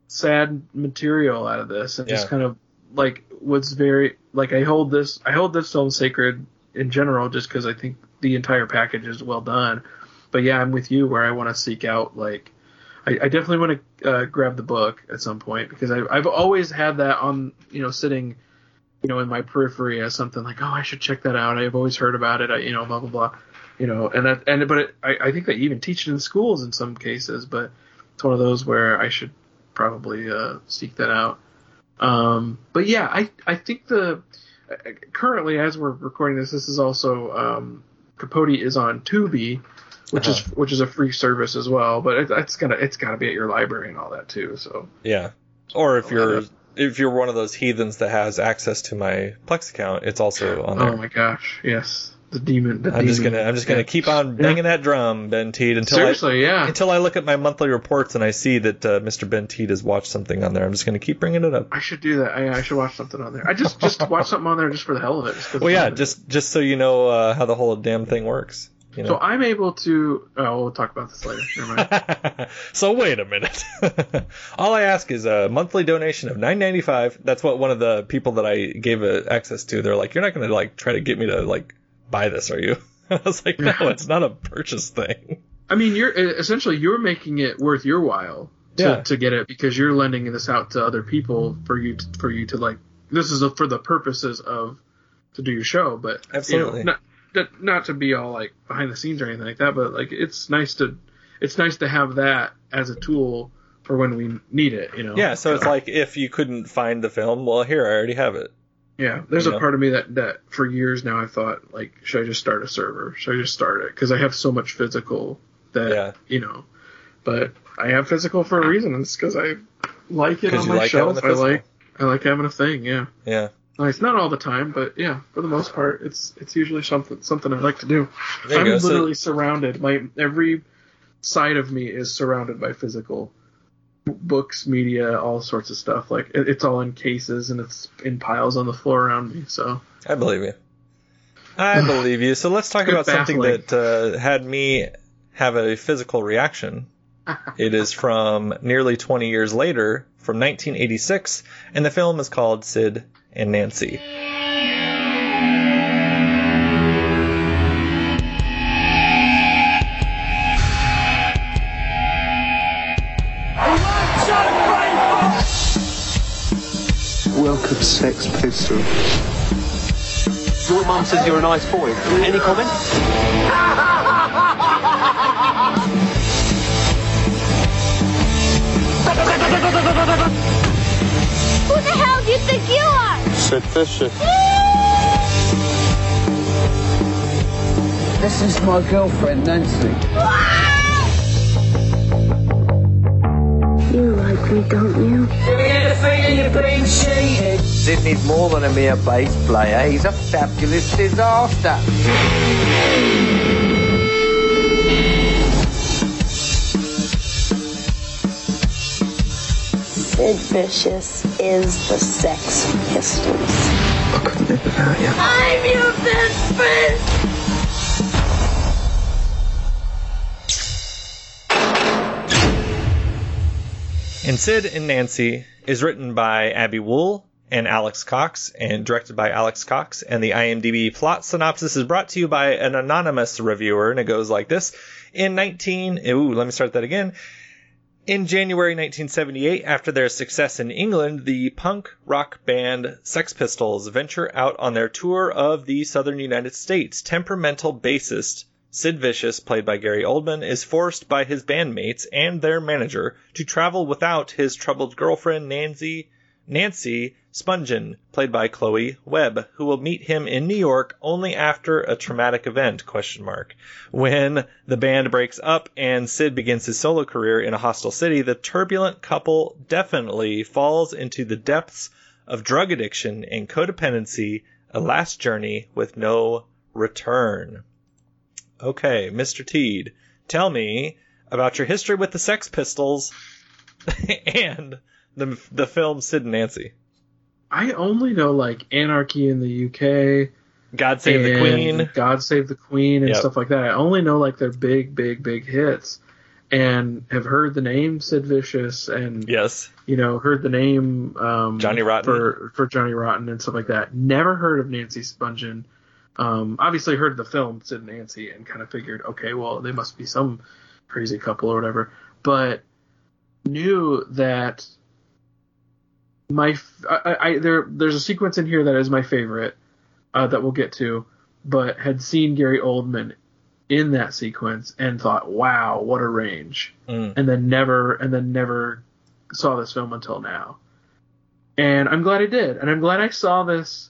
sad material out of this, and yeah. just kind of like was very like I hold this I hold this film sacred in general, just because I think the entire package is well done. But yeah, I'm with you where I want to seek out like I, I definitely want to uh, grab the book at some point because I, I've always had that on you know sitting you know in my periphery as something like oh I should check that out. I've always heard about it. I, you know blah blah blah. You know and that and but it, I I think they even teach it in schools in some cases. But it's one of those where I should probably uh, seek that out. Um, but yeah, I I think the currently as we're recording this, this is also um, Capote is on Tubi, which uh-huh. is which is a free service as well. But it, it's gonna it's gotta be at your library and all that too. So yeah, or if you're if you're one of those heathens that has access to my Plex account, it's also on there. Oh my gosh, yes the demon. The I'm demon. just gonna I'm just gonna keep on banging yeah. that drum, Ben Teed, until seriously, I, yeah, until I look at my monthly reports and I see that uh, Mr. Ben Teed has watched something on there. I'm just gonna keep bringing it up. I should do that. I, I should watch something on there. I just just watch something on there just for the hell of it. well, yeah, just just so you know uh, how the whole damn thing works. You know? So I'm able to. Oh, we'll talk about this later. Never mind. so wait a minute. All I ask is a monthly donation of nine ninety five. That's what one of the people that I gave access to. They're like, you're not going to like try to get me to like buy this, are you? I was like, no, it's not a purchase thing. I mean, you're essentially you're making it worth your while to, yeah. to get it because you're lending this out to other people for you to, for you to like. This is a, for the purposes of to do your show, but absolutely you know, not not to be all like behind the scenes or anything like that, but like it's nice to it's nice to have that as a tool for when we need it. You know. Yeah. So it's like if you couldn't find the film, well, here I already have it. Yeah, there's a know? part of me that that for years now I thought like, should I just start a server? Should I just start it? Because I have so much physical that yeah. you know. But I have physical for a reason. It's because I like it on my like shelf. I like I like having a thing. Yeah. Yeah. Nice. Not all the time, but yeah, for the most part, it's it's usually something something I like to do. I'm go. literally so, surrounded. My every side of me is surrounded by physical books, media, all sorts of stuff. Like it, it's all in cases and it's in piles on the floor around me. So I believe you. I believe you. So let's talk about baffling. something that uh, had me have a physical reaction. it is from nearly 20 years later, from 1986, and the film is called Sid and Nancy. Welcome, Sex Pistols. Your mum says you're a nice boy. Any comment? Who the hell do you think you are? Sid Vicious. This is my girlfriend, Nancy. You like me, don't you? Do you feeling you're being cheated? Sidney's more than a mere bass player. He's a fabulous disaster. Sid Vicious is the Sex Pistols. I couldn't live without you. I'm your best friend! And Sid and Nancy is written by Abbe Wool and Alex Cox and directed by Alex Cox. And the IMDb plot synopsis is brought to you by an anonymous reviewer, and it goes like this. In 19, ooh, let me start that again. In January 1978, after their success in England, the punk rock band Sex Pistols venture out on their tour of the southern United States. Temperamental bassist Sid Vicious, played by Gary Oldman, is forced by his bandmates and their manager to travel without his troubled girlfriend Nancy Nancy Spungen, played by Chloe Webb, who will meet him in New York only after a traumatic event question mark. When the band breaks up and Sid begins his solo career in a hostile city, the turbulent couple definitely falls into the depths of drug addiction and codependency, a last journey with no return. Okay, Mr. Teed, tell me about your history with the Sex Pistols and the the film Sid and Nancy. I only know like Anarchy in the UK, God Save the Queen, God Save the Queen, and yep. stuff like that. I only know like their big, big, big hits, and have heard the name Sid Vicious, and yes, you know, heard the name um, Johnny Rotten for for Johnny Rotten and stuff like that. Never heard of Nancy Spungen um, obviously heard the film Sid and Nancy and kind of figured, okay, well, they must be some crazy couple or whatever. But knew that my I, I there there's a sequence in here that is my favorite uh, that we'll get to, but had seen Gary Oldman in that sequence and thought, wow, what a range, mm. and then never and then never saw this film until now. And I'm glad I did, and I'm glad I saw this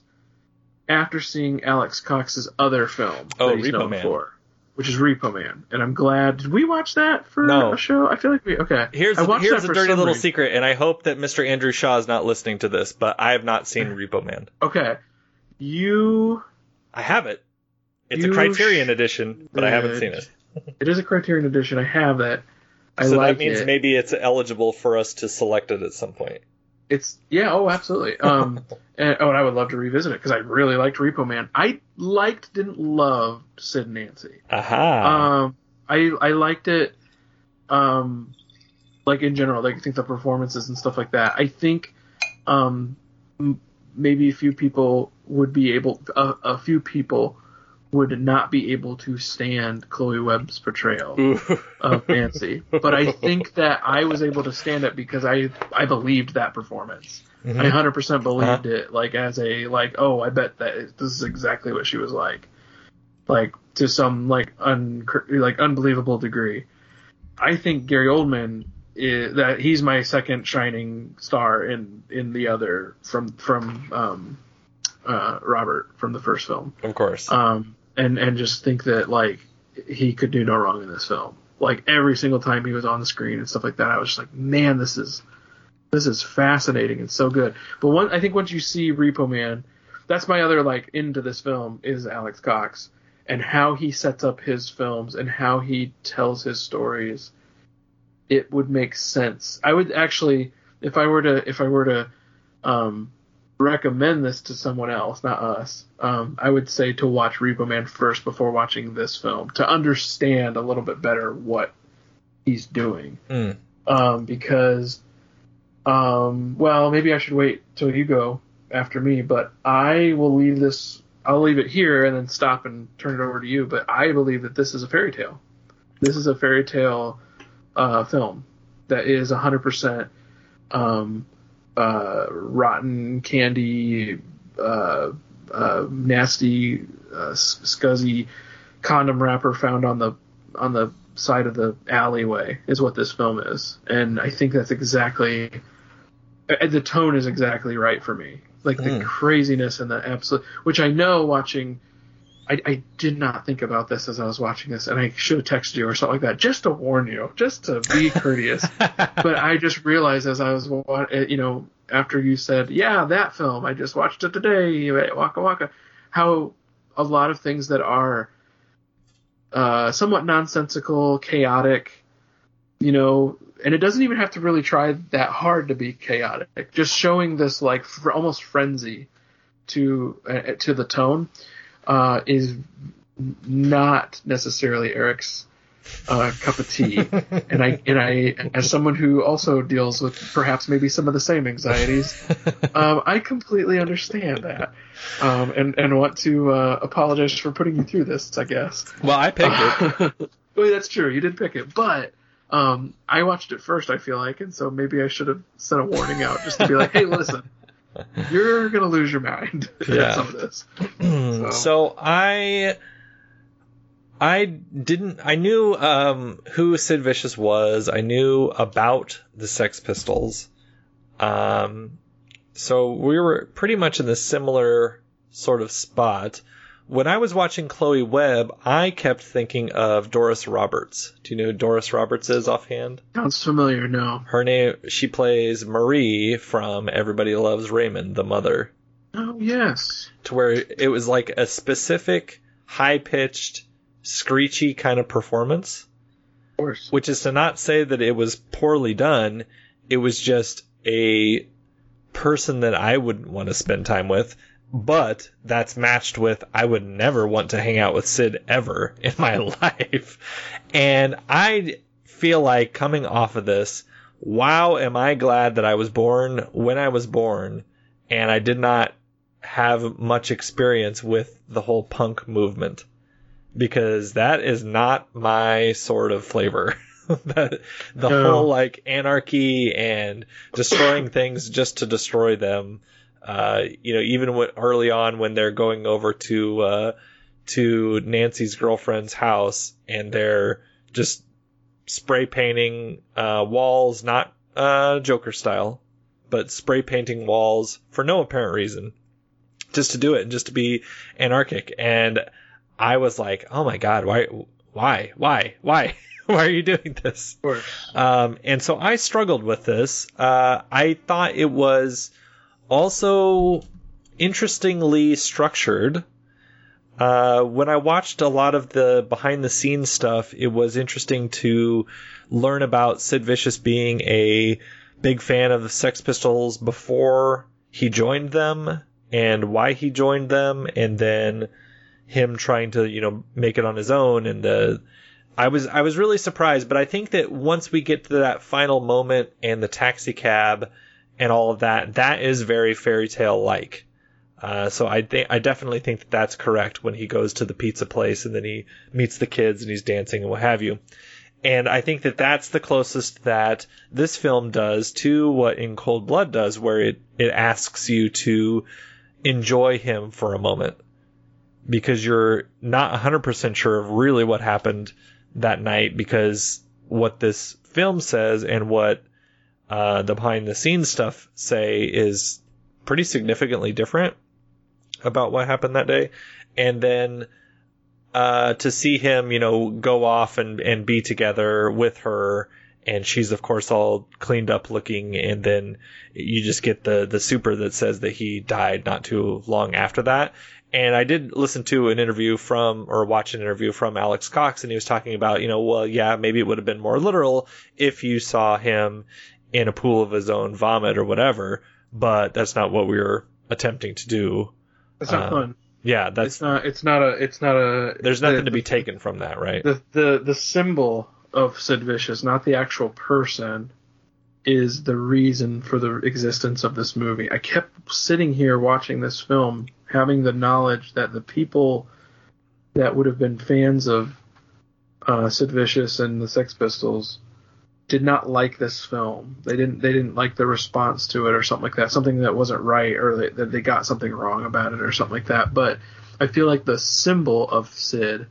after seeing Alex Cox's other film Oh, that he's Repo known Man. for, which is Repo Man, and I'm glad. Did we watch that for No. a show? I feel like we okay. Here's I watched here's a dirty little reason. secret, and I hope that Mr. Andrew Shaw is not listening to this, but I have not seen Repo Man. Okay, you. I have it. It's a Criterion edition, but I haven't seen it. It is a Criterion edition. I have that. I so like that means it. maybe it's eligible for us to select it at some point. It's yeah, oh, absolutely. Um, and oh, and I would love to revisit it because I really liked Repo Man. I liked, didn't love Sid and Nancy. Aha. Um, I I liked it. Um, like in general, like I think the performances and stuff like that. I think, um, m- maybe a few people would be able, a, a few people would not be able to stand Chloe Webb's portrayal Ooh. of Nancy. but I think that I was able to stand it because I I believed that performance. Mhm. I 100% believed it like as a like oh I bet that this is exactly what she was like. Like to some like un like unbelievable degree. I think Gary Oldman is, that he's my second shining star in in the other from from um uh Robert from the first film of course. um, and and just think that like he could do no wrong in this film. Like every single time he was on the screen and stuff like that, I was just like, man, this is this is fascinating and so good. But one, I think once you see Repo Man, that's my other like into this film is Alex Cox and how he sets up his films and how he tells his stories. It would make sense. I would actually, if I were to, if I were to, um, recommend this to someone else, not us, um, I would say to watch Repo Man first before watching this film to understand a little bit better what he's doing. Mm. Um, because, um, well, maybe I should wait till you go after me, but I will leave this. I'll leave it here and then stop and turn it over to you. But I believe that this is a fairy tale. This is a fairy tale uh, film that is 100% um, uh, rotten candy, uh, uh, nasty, uh, scuzzy condom wrapper found on the on the side of the alleyway is what this film is, and I think that's exactly uh, the tone is exactly right for me. Like the Mm. craziness and the absolute, which I know watching. I, I did not think about this as I was watching this, and I should have texted you or something like that just to warn you, just to be courteous but I just realized as I was, wa- uh, you know, after you said, yeah, that film, I just watched it today, Waka Waka, how a lot of things that are uh, somewhat nonsensical, chaotic, you know, and it doesn't even have to really try that hard to be chaotic. Just showing this like fr- almost frenzy to uh, to the tone uh, is not necessarily Eric's uh, cup of tea. and I and I as someone who also deals with perhaps maybe some of the same anxieties, um, I completely understand that. Um, and and want to uh, apologize for putting you through this. I guess. well, I picked it. well, that's true. You did pick it, but um, I watched it first. I feel like, and so maybe I should have sent a warning out just to be like, "Hey, listen, you're gonna lose your mind Yeah. some of this." So- So I I didn't I knew um who Sid Vicious was. I knew about the Sex Pistols. Um so we were pretty much in the similar sort of spot. When I was watching Chloe Webb, I kept thinking of Doris Roberts. Do you know who Doris Roberts is offhand? Sounds familiar. No. Her name she plays Marie from Everybody Loves Raymond, the mother Oh yes. to where it was like a specific high pitched, screechy kind of performance, Of course. which is to not say that it was poorly done. It was just a person that I wouldn't want to spend time with, but that's matched with I would never want to hang out with Sid ever in my life. And I feel like coming off of this, wow, am I glad that I was born when I was born and I did not have much experience with the whole punk movement because that is not my sort of flavor. the the No. whole like anarchy and destroying things just to destroy them. Uh, you know, even when, early on when they're going over to uh, to Nancy's girlfriend's house and they're just spray painting uh, walls, not uh, Joker style, but spray painting walls for no apparent reason. just to do it and just to be anarchic. And I was like, oh my god, why, why, why, why? why are you doing this? Um, and so I struggled with this. Uh, I thought it was also interestingly structured. Uh, when I watched a lot of the behind the scenes stuff, it was interesting to learn about Sid Vicious being a big fan of the Sex Pistols before he joined them and why he joined them, and then him trying to you know make it on his own and the I was I was really surprised, but I think that once we get to that final moment and the taxi cab and all of that, that is very fairy tale like. Uh, so I think I definitely think that that's correct when he goes to the pizza place and then he meets the kids and he's dancing and what have you. And I think that that's the closest that this film does to what In Cold Blood does, where it, it asks you to enjoy him for a moment because you're not 100% sure of really what happened that night because what this film says and what uh, the behind the scenes stuff say is pretty significantly different about what happened that day. And then uh, to see him, you know, go off and, and be together with her, and she's of course all cleaned up looking, and then you just get the the super that says that he died not too long after that. And I did listen to an interview from, or watch an interview from Alex Cox, and he was talking about, you know, well, yeah, maybe it would have been more literal if you saw him in a pool of his own vomit or whatever, but that's not what we were attempting to do. It's not Uh, fun. Yeah, that's It's not. It's not a. It's not a. there's nothing the, to be taken from that, right? The the the symbol of Sid Vicious, not the actual person, is the reason for the existence of this movie. I kept sitting here watching this film, having the knowledge that the people that would have been fans of uh, Sid Vicious and the Sex Pistols did not like this film. They didn't. They didn't like the response to it or something like that. Something that wasn't right, or they, that they got something wrong about it, or something like that. But I feel like the symbol of Sid,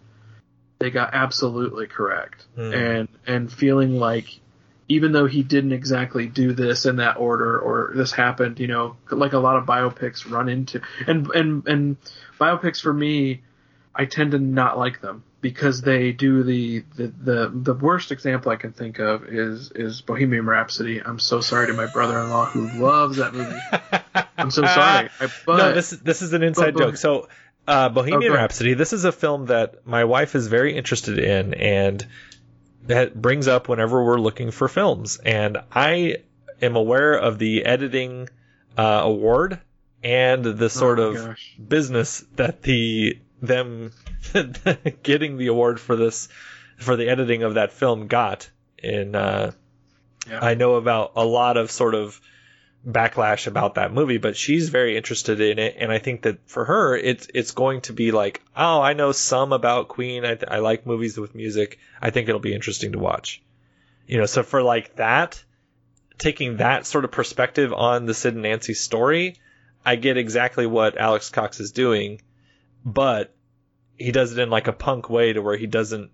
they got absolutely correct, Hmm. and and feeling like even though he didn't exactly do this in that order or this happened, you know, like a lot of biopics run into and and and biopics for me, I tend to not like them because they do the the the, the worst example I can think of is is Bohemian Rhapsody. I'm so sorry to my brother-in-law who loves that movie. I'm so sorry. I, but no, this is this is an inside but- joke. So, uh, Bohemian Oh. Rhapsody. This is a film that my wife is very interested in, and that brings up whenever we're looking for films. And I am aware of the editing uh, award and the sort Oh of gosh. business that the them getting the award for this for the editing of that film got in uh, Yeah. I know about a lot of sort of backlash about that movie, but she's very interested in it, and I think that for her, it's it's going to be like, oh, I know some about Queen. I, I like movies with music. I think it'll be interesting to watch. You know, so for like that, taking that sort of perspective on the Sid and Nancy story, I get exactly what Alex Cox is doing, but he does it in like a punk way to where he doesn't.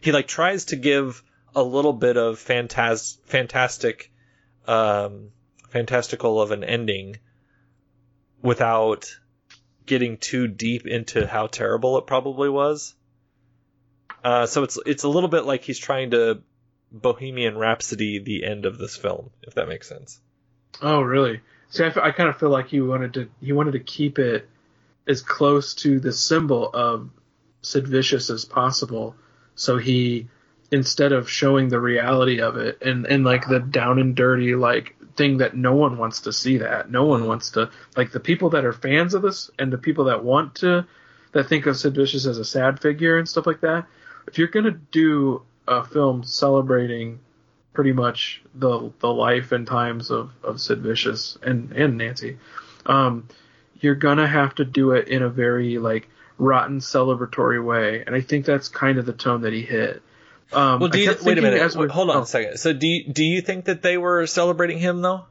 He like tries to give a little bit of fantas- fantastic um, fantastical of an ending without getting too deep into how terrible it probably was. Uh, so it's it's a little bit like he's trying to Bohemian Rhapsody the end of this film, if that makes sense. Oh, really? See, I, f- I kind of feel like he wanted to he wanted to keep it as close to the symbol of Sid Vicious as possible. So he, instead of showing the reality of it and and like the down and dirty like thing that no one wants to see that no one wants to like the people that are fans of this and the people that want to that think of Sid Vicious as a sad figure and stuff like that. If you're gonna do a film celebrating pretty much the the life and times of, of Sid Vicious and, and Nancy, um, you're gonna have to do it in a very like rotten celebratory way, and I think that's kind of the tone that he hit. Um, Well, do you, wait a minute. we- Hold on oh, a second. So do you, do you think that they were celebrating him though?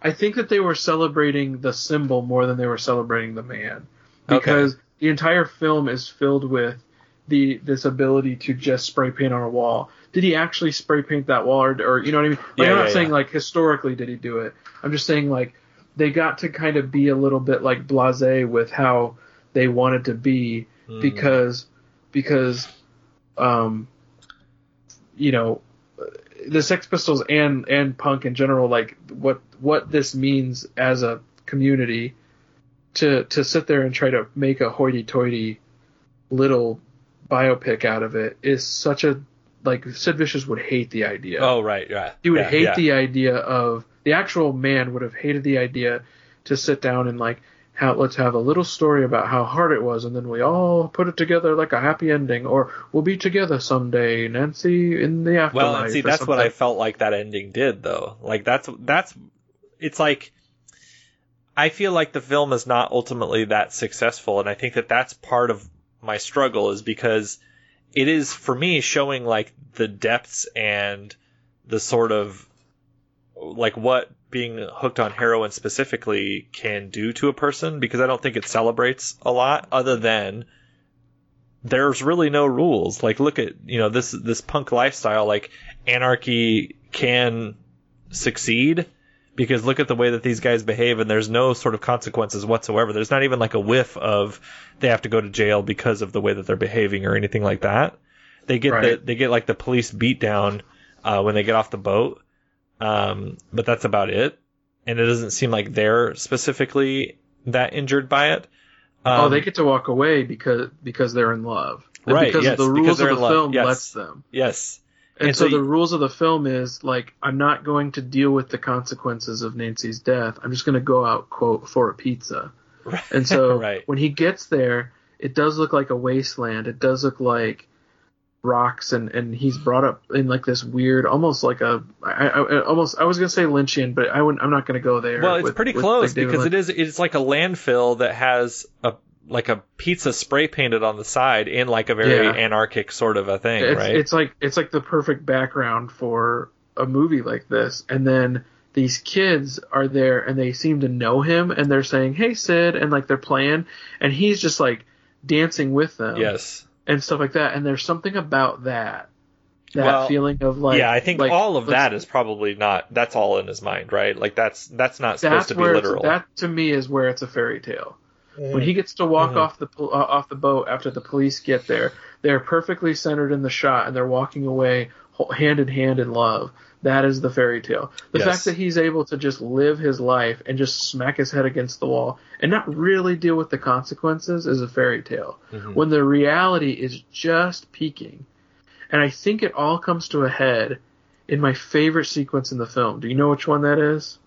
I think that they were celebrating the symbol more than they were celebrating the man, because the entire film is filled with the this ability to just spray paint on a wall. Did he actually spray paint that wall, or, or you know what I mean? Like, Yeah, I'm not yeah, saying yeah. like historically did he do it. I'm just saying like they got to kind of be a little bit like blasé with how they wanted to be Hmm. because because um you know the Sex Pistols and and punk in general like what what this means as a community to to sit there and try to make a hoity-toity little biopic out of it is such a like Sid Vicious would hate the idea. Oh right, yeah. He would yeah, hate yeah. the idea of the actual man would have hated the idea to sit down and like how let's have a little story about how hard it was and then we all put it together like a happy ending or we'll be together someday Nancy in the afterlife. Well, and see, that's what I felt like that ending did, though. Like that's that's it's like I feel like the film is not ultimately that successful, and I think that that's part of my struggle is because it is for me showing like the depths and the sort of like what being hooked on heroin specifically can do to a person because I don't think it celebrates a lot other than there's really no rules. Like look at, you know, this this punk lifestyle like anarchy can succeed because look at the way that these guys behave and there's no sort of consequences whatsoever. There's not even like a whiff of they have to go to jail because of the way that they're behaving or anything like that. They get the they get like the police beat down uh, when they get off the boat. Um, but that's about it. And it doesn't seem like they're specifically that injured by it. Um, oh, they get to walk away because because they're in love. And Right, Because yes, the rules of the film yes. lets them. yes. And, And so, so the rules of the film is like I'm not going to deal with the consequences of Nancy's death. I'm just going to go out quote for a pizza. And so Right. when he gets there, it does look like a wasteland. It does look like rocks and and he's brought up in like this weird almost like a I, I, almost I was gonna say Lynchian but I wouldn't I'm not gonna go there Well, it's with- pretty close because Lynch. it is it's like a landfill that has a like a pizza spray painted on the side in like a very Yeah. anarchic sort of a thing, it's, right? it's like it's like the perfect background for a movie like this and then these kids are there and they seem to know him and they're saying hey sid and like they're playing and he's just like dancing with them yes. And stuff like that and there's something about that that Well, feeling of like yeah, I think like, all of that is probably not that's all in his mind, right? Like that's that's not supposed that's to be literal. that to me is where it's a fairy tale when he gets to walk Mhm. off the uh, off the boat after the police get there they're perfectly centered in the shot and they're walking away hand in hand in love that is the fairy tale the Yes. fact that he's able to just live his life and just smack his head against the wall and not really deal with the consequences is a fairy tale Mhm. when the reality is just peaking and i think it all comes to a head in my favorite sequence in the film do you know which one that is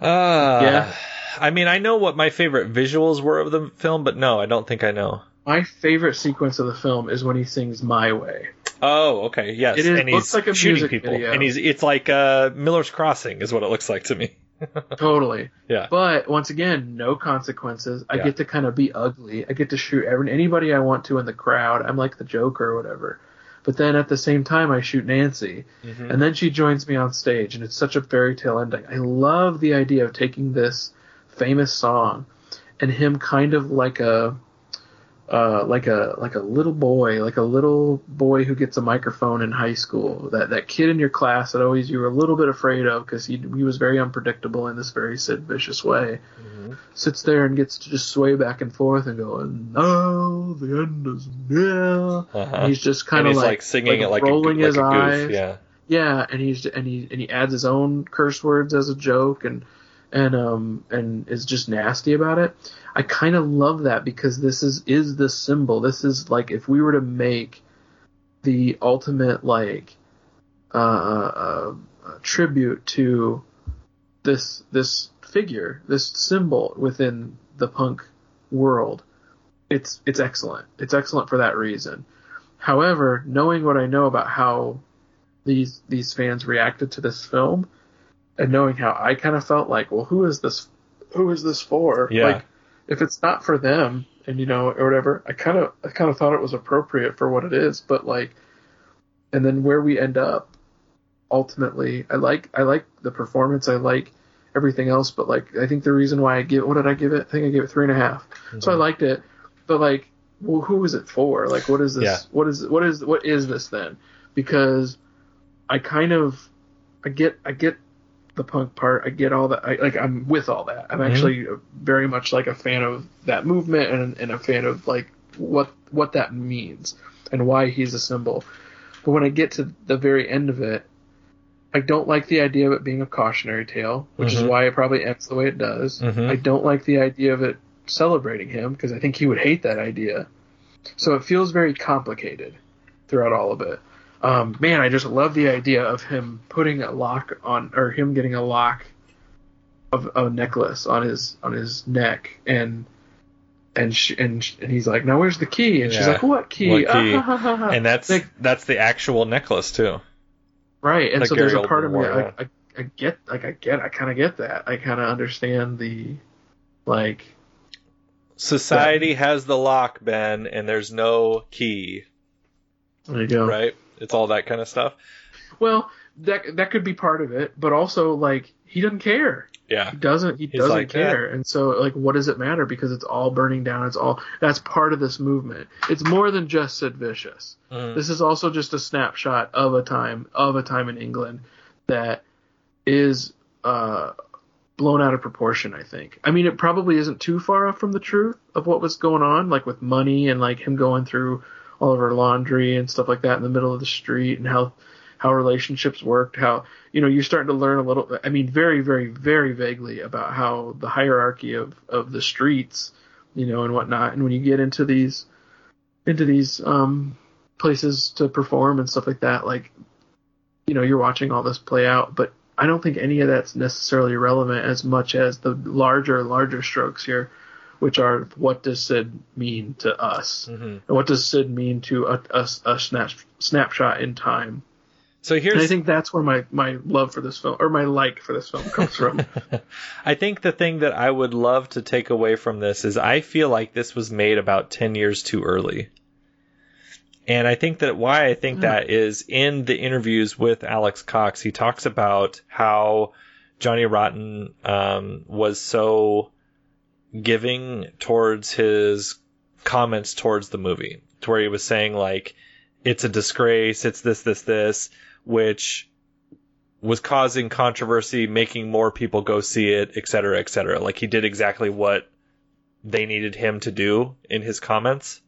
Uh, Yeah. I mean, I know what my favorite visuals were of the film, but no, I don't think I know. my favorite sequence of the film is when he sings my way Oh, okay, yes. It is- and he's looks like a shooting people, video. and he's it's like uh, Miller's Crossing is what it looks like to me. totally Yeah. But once again, no consequences. I Yeah. get to kind of be ugly. I get to shoot every, anybody I want to in the crowd. I'm like the Joker or whatever. But then at the same time, I shoot Nancy, Mhm. and then she joins me on stage, and it's such a fairy tale ending. I love the idea of taking this famous song and him kind of like a uh, like a like a little boy, like a little boy who gets a microphone in high school. That that kid in your class that always you were a little bit afraid of because he he was very unpredictable in this very Sid Vicious way. Sits there and gets to just sway back and forth and go, and now the end is near. Uh-huh. He's just kind of like, like, singing it like a, rolling like his a goof. eyes. Yeah. Yeah, and he's and he and he adds his own curse words as a joke and and um and is just nasty about it. I kind of love that because this is is the symbol. This is like if we were to make the ultimate like uh, uh, uh tribute to this this figure, this symbol within the punk world. It's it's excellent. It's excellent for that reason. However, knowing what I know about how these these fans reacted to this film, and knowing how I kind of felt like, well, who is this? Who is this for? Yeah. Like, if it's not for them, and you know, or whatever, I kind of I kind of thought it was appropriate for what it is, but like, and then where we end up, ultimately, I like I like the performance, I like everything else, but like I think the reason why I give what did I give it? I think I gave it three and a half. So I mm-hmm. liked it, but like, well, who is it for? Like, what is this? Yeah. What is what is what is this then? Because I kind of I get I get the punk part. I get all that. I, like I'm with all that. I'm Mhm. actually very much like a fan of that movement and, and a fan of like what what that means and why he's a symbol. But when I get to the very end of it, I don't like the idea of it being a cautionary tale, which is Mhm. why it probably ends the way it does. Mhm. I don't like the idea of it celebrating him because I think he would hate that idea. So it feels very complicated throughout all of it. Um, man, I just love the idea of him putting a lock on, or him getting a lock of a necklace on his on his neck, and and she, and sh- and he's like, "Now where's the key?" And she's like, "What key?" What key? Ah, ha, ha, ha. and that's Like, that's the actual necklace too. right. And like so there's a part of me, I, I, I get, like, I get, I kind of get that. I kind of understand the, like, Society has the lock, Ben, and there's no key, there you go. right? It's all that kind of stuff. Well, that that could be part of it, but also like he doesn't care. Yeah. He doesn't. He He's doesn't like, care. And so, like, what does it matter? Because it's all burning down. It's all that's part of this movement. It's more than just Sid Vicious. Mhm. This is also just a snapshot of a time of a time in England that is uh, blown out of proportion. I think. I mean, it probably isn't too far off from the truth of what was going on, like with money and like him going through all of her laundry and stuff like that in the middle of the street, and how how relationships worked, how you know you're starting to learn a little. I mean, very, very, very vaguely about how the hierarchy of of the streets, you know, and whatnot. And when you get into these into these um, places to perform and stuff like that, like you know, you're watching all this play out, but I don't think any of that's necessarily relevant as much as the larger, larger strokes here, which are what does Sid mean to us, Mhm. and what does Sid mean to a, a, a snap, snapshot in time. So And I think that's where my, my love for this film or my like for this film comes from. I think the thing that I would love to take away from this is I feel like this was made about 10 years too early. And I think that why I think that is in the interviews with Alex Cox, he talks about how Johnny Rotten um, was so giving towards his comments towards the movie, to where he was saying, like, it's a disgrace, it's this, this, this, which was causing controversy, making more people go see it, et cetera, et cetera. Like he did exactly what they needed him to do in his comments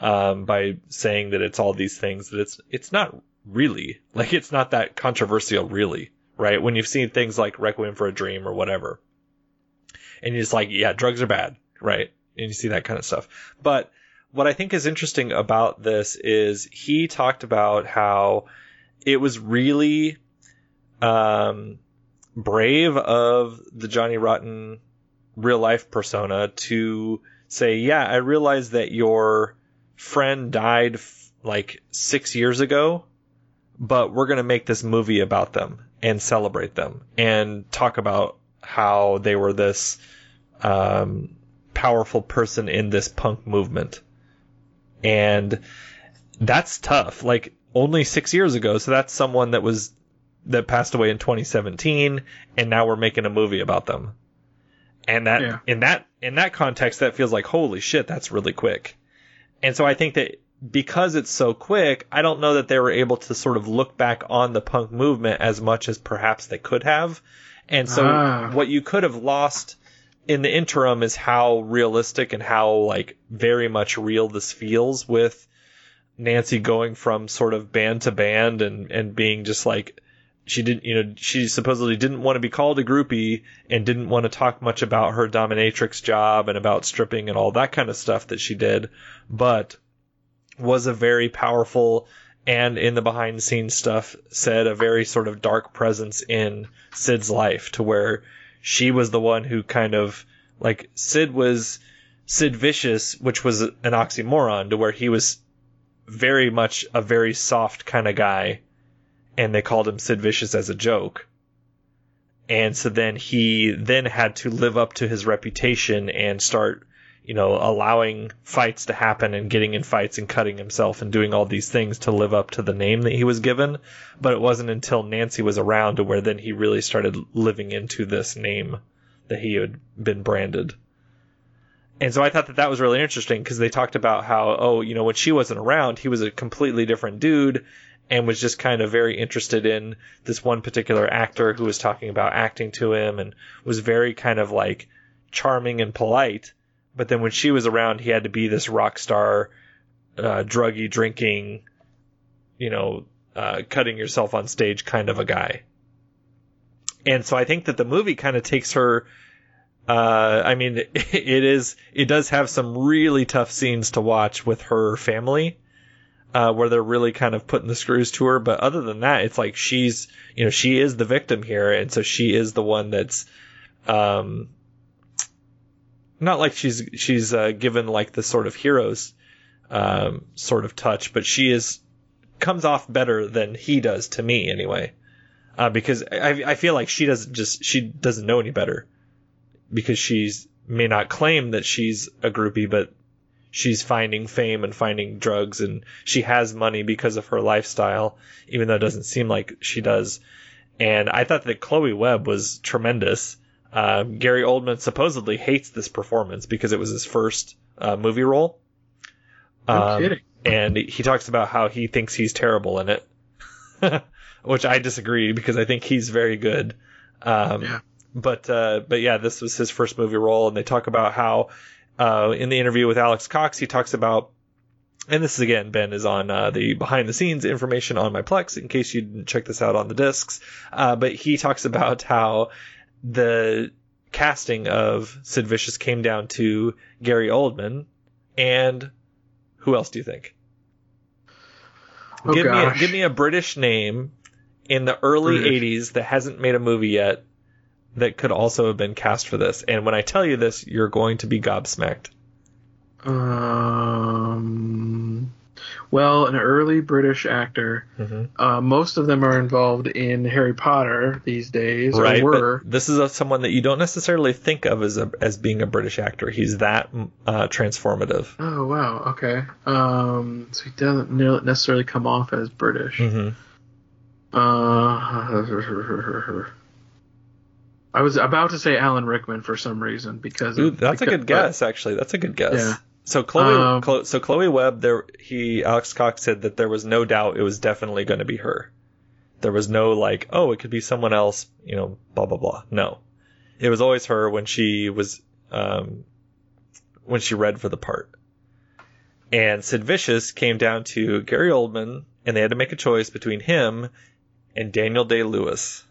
um, by saying that it's all these things that it's it's not really like it's not that controversial really, right? When you've seen things like Requiem for a Dream or whatever, and just like, yeah, drugs are bad, right? And you see that kind of stuff, but what I think is interesting about this is he talked about how it was really um, brave of the Johnny Rotten real life persona to say, yeah, I realize that your friend died f- like six years ago, but we're going to make this movie about them and celebrate them and talk about how they were this um, powerful person in this punk movement. And that's tough. Like, only six years ago, so that's someone that was that passed away in 2017, and now we're making a movie about them. And that Yeah. in that in that context, that feels like holy shit, that's really quick. And so I think that because it's so quick, I don't know that they were able to sort of look back on the punk movement as much as perhaps they could have. And so Ah. what you could have lost in the interim is how realistic and how like very much real this feels with Nancy going from sort of band to band and and being just like she didn't you know she supposedly didn't want to be called a groupie and didn't want to talk much about her dominatrix job and about stripping and all that kind of stuff that she did but was a very powerful and in the behind the scenes stuff said a very sort of dark presence in Sid's life to where she was the one who kind of like Sid was Sid Vicious, which was an oxymoron to where he was very much a very soft kind of guy and they called him Sid Vicious as a joke. And so then he then had to live up to his reputation and start, you know, allowing fights to happen and getting in fights and cutting himself and doing all these things to live up to the name that he was given. But it wasn't until Nancy was around to where then he really started living into this name that he had been branded. And so I thought that that was really interesting because they talked about how, oh, you know, when she wasn't around, he was a completely different dude and was just kind of very interested in this one particular actor who was talking about acting to him and was very kind of like charming and polite. But then when she was around, he had to be this rock star, uh, druggy, drinking, you know, uh, cutting yourself on stage kind of a guy. And so I think that the movie kind of takes her. Uh, I mean, it is. It does have some really tough scenes to watch with her family, uh, where they're really kind of putting the screws to her. But other than that, it's like she's, you know, she is the victim here, and so she is the one that's, um, not like she's she's uh, given like the sort of heroes, um, sort of touch, but she is comes off better than he does to me anyway. Uh, because I, I feel like she doesn't just she doesn't know any better because she's may not claim that she's a groupie, but she's finding fame and finding drugs and she has money because of her lifestyle, even though it doesn't seem like she does. And I thought that Chloe Webb was tremendous. Uh, Gary Oldman supposedly hates this performance because it was his first uh, movie role. No Um, kidding. and he talks about how he thinks he's terrible in it, which I disagree because I think he's very good. Um, Yeah. But uh, but yeah, this was his first movie role, and they talk about how uh, in the interview with Alex Cox, he talks about. And this is again, Ben is on uh, the behind the scenes information on my Plex in case you didn't check this out on the discs. Uh, but he talks about how the casting of Sid Vicious came down to Gary Oldman and who else do you think? Oh, give me a, give me a British name in the early British. 80s that hasn't made a movie yet that could also have been cast for this. And when I tell you this, you're going to be gobsmacked. Um, well, an early British actor. Mhm. Uh, most of them are involved in Harry Potter these days, Right, or were. this is a, someone that you don't necessarily think of as a, as being a British actor. He's that uh, transformative. Oh wow, okay. Um, so he doesn't necessarily come off as British. hmm Uh, I was about to say Alan Rickman for some reason because Ooh, that's a good guess, actually. That's a good guess. Yeah. So Chloe, Um, Chlo- so Chloe Webb, there, he, Alex Cox said that there was no doubt it was definitely going to be her. There was no like, oh, it could be someone else, you know, blah blah blah. No, it was always her when she was, um, when she read for the part. And Sid Vicious came down to Gary Oldman, and they had to make a choice between him and Daniel Day Lewis.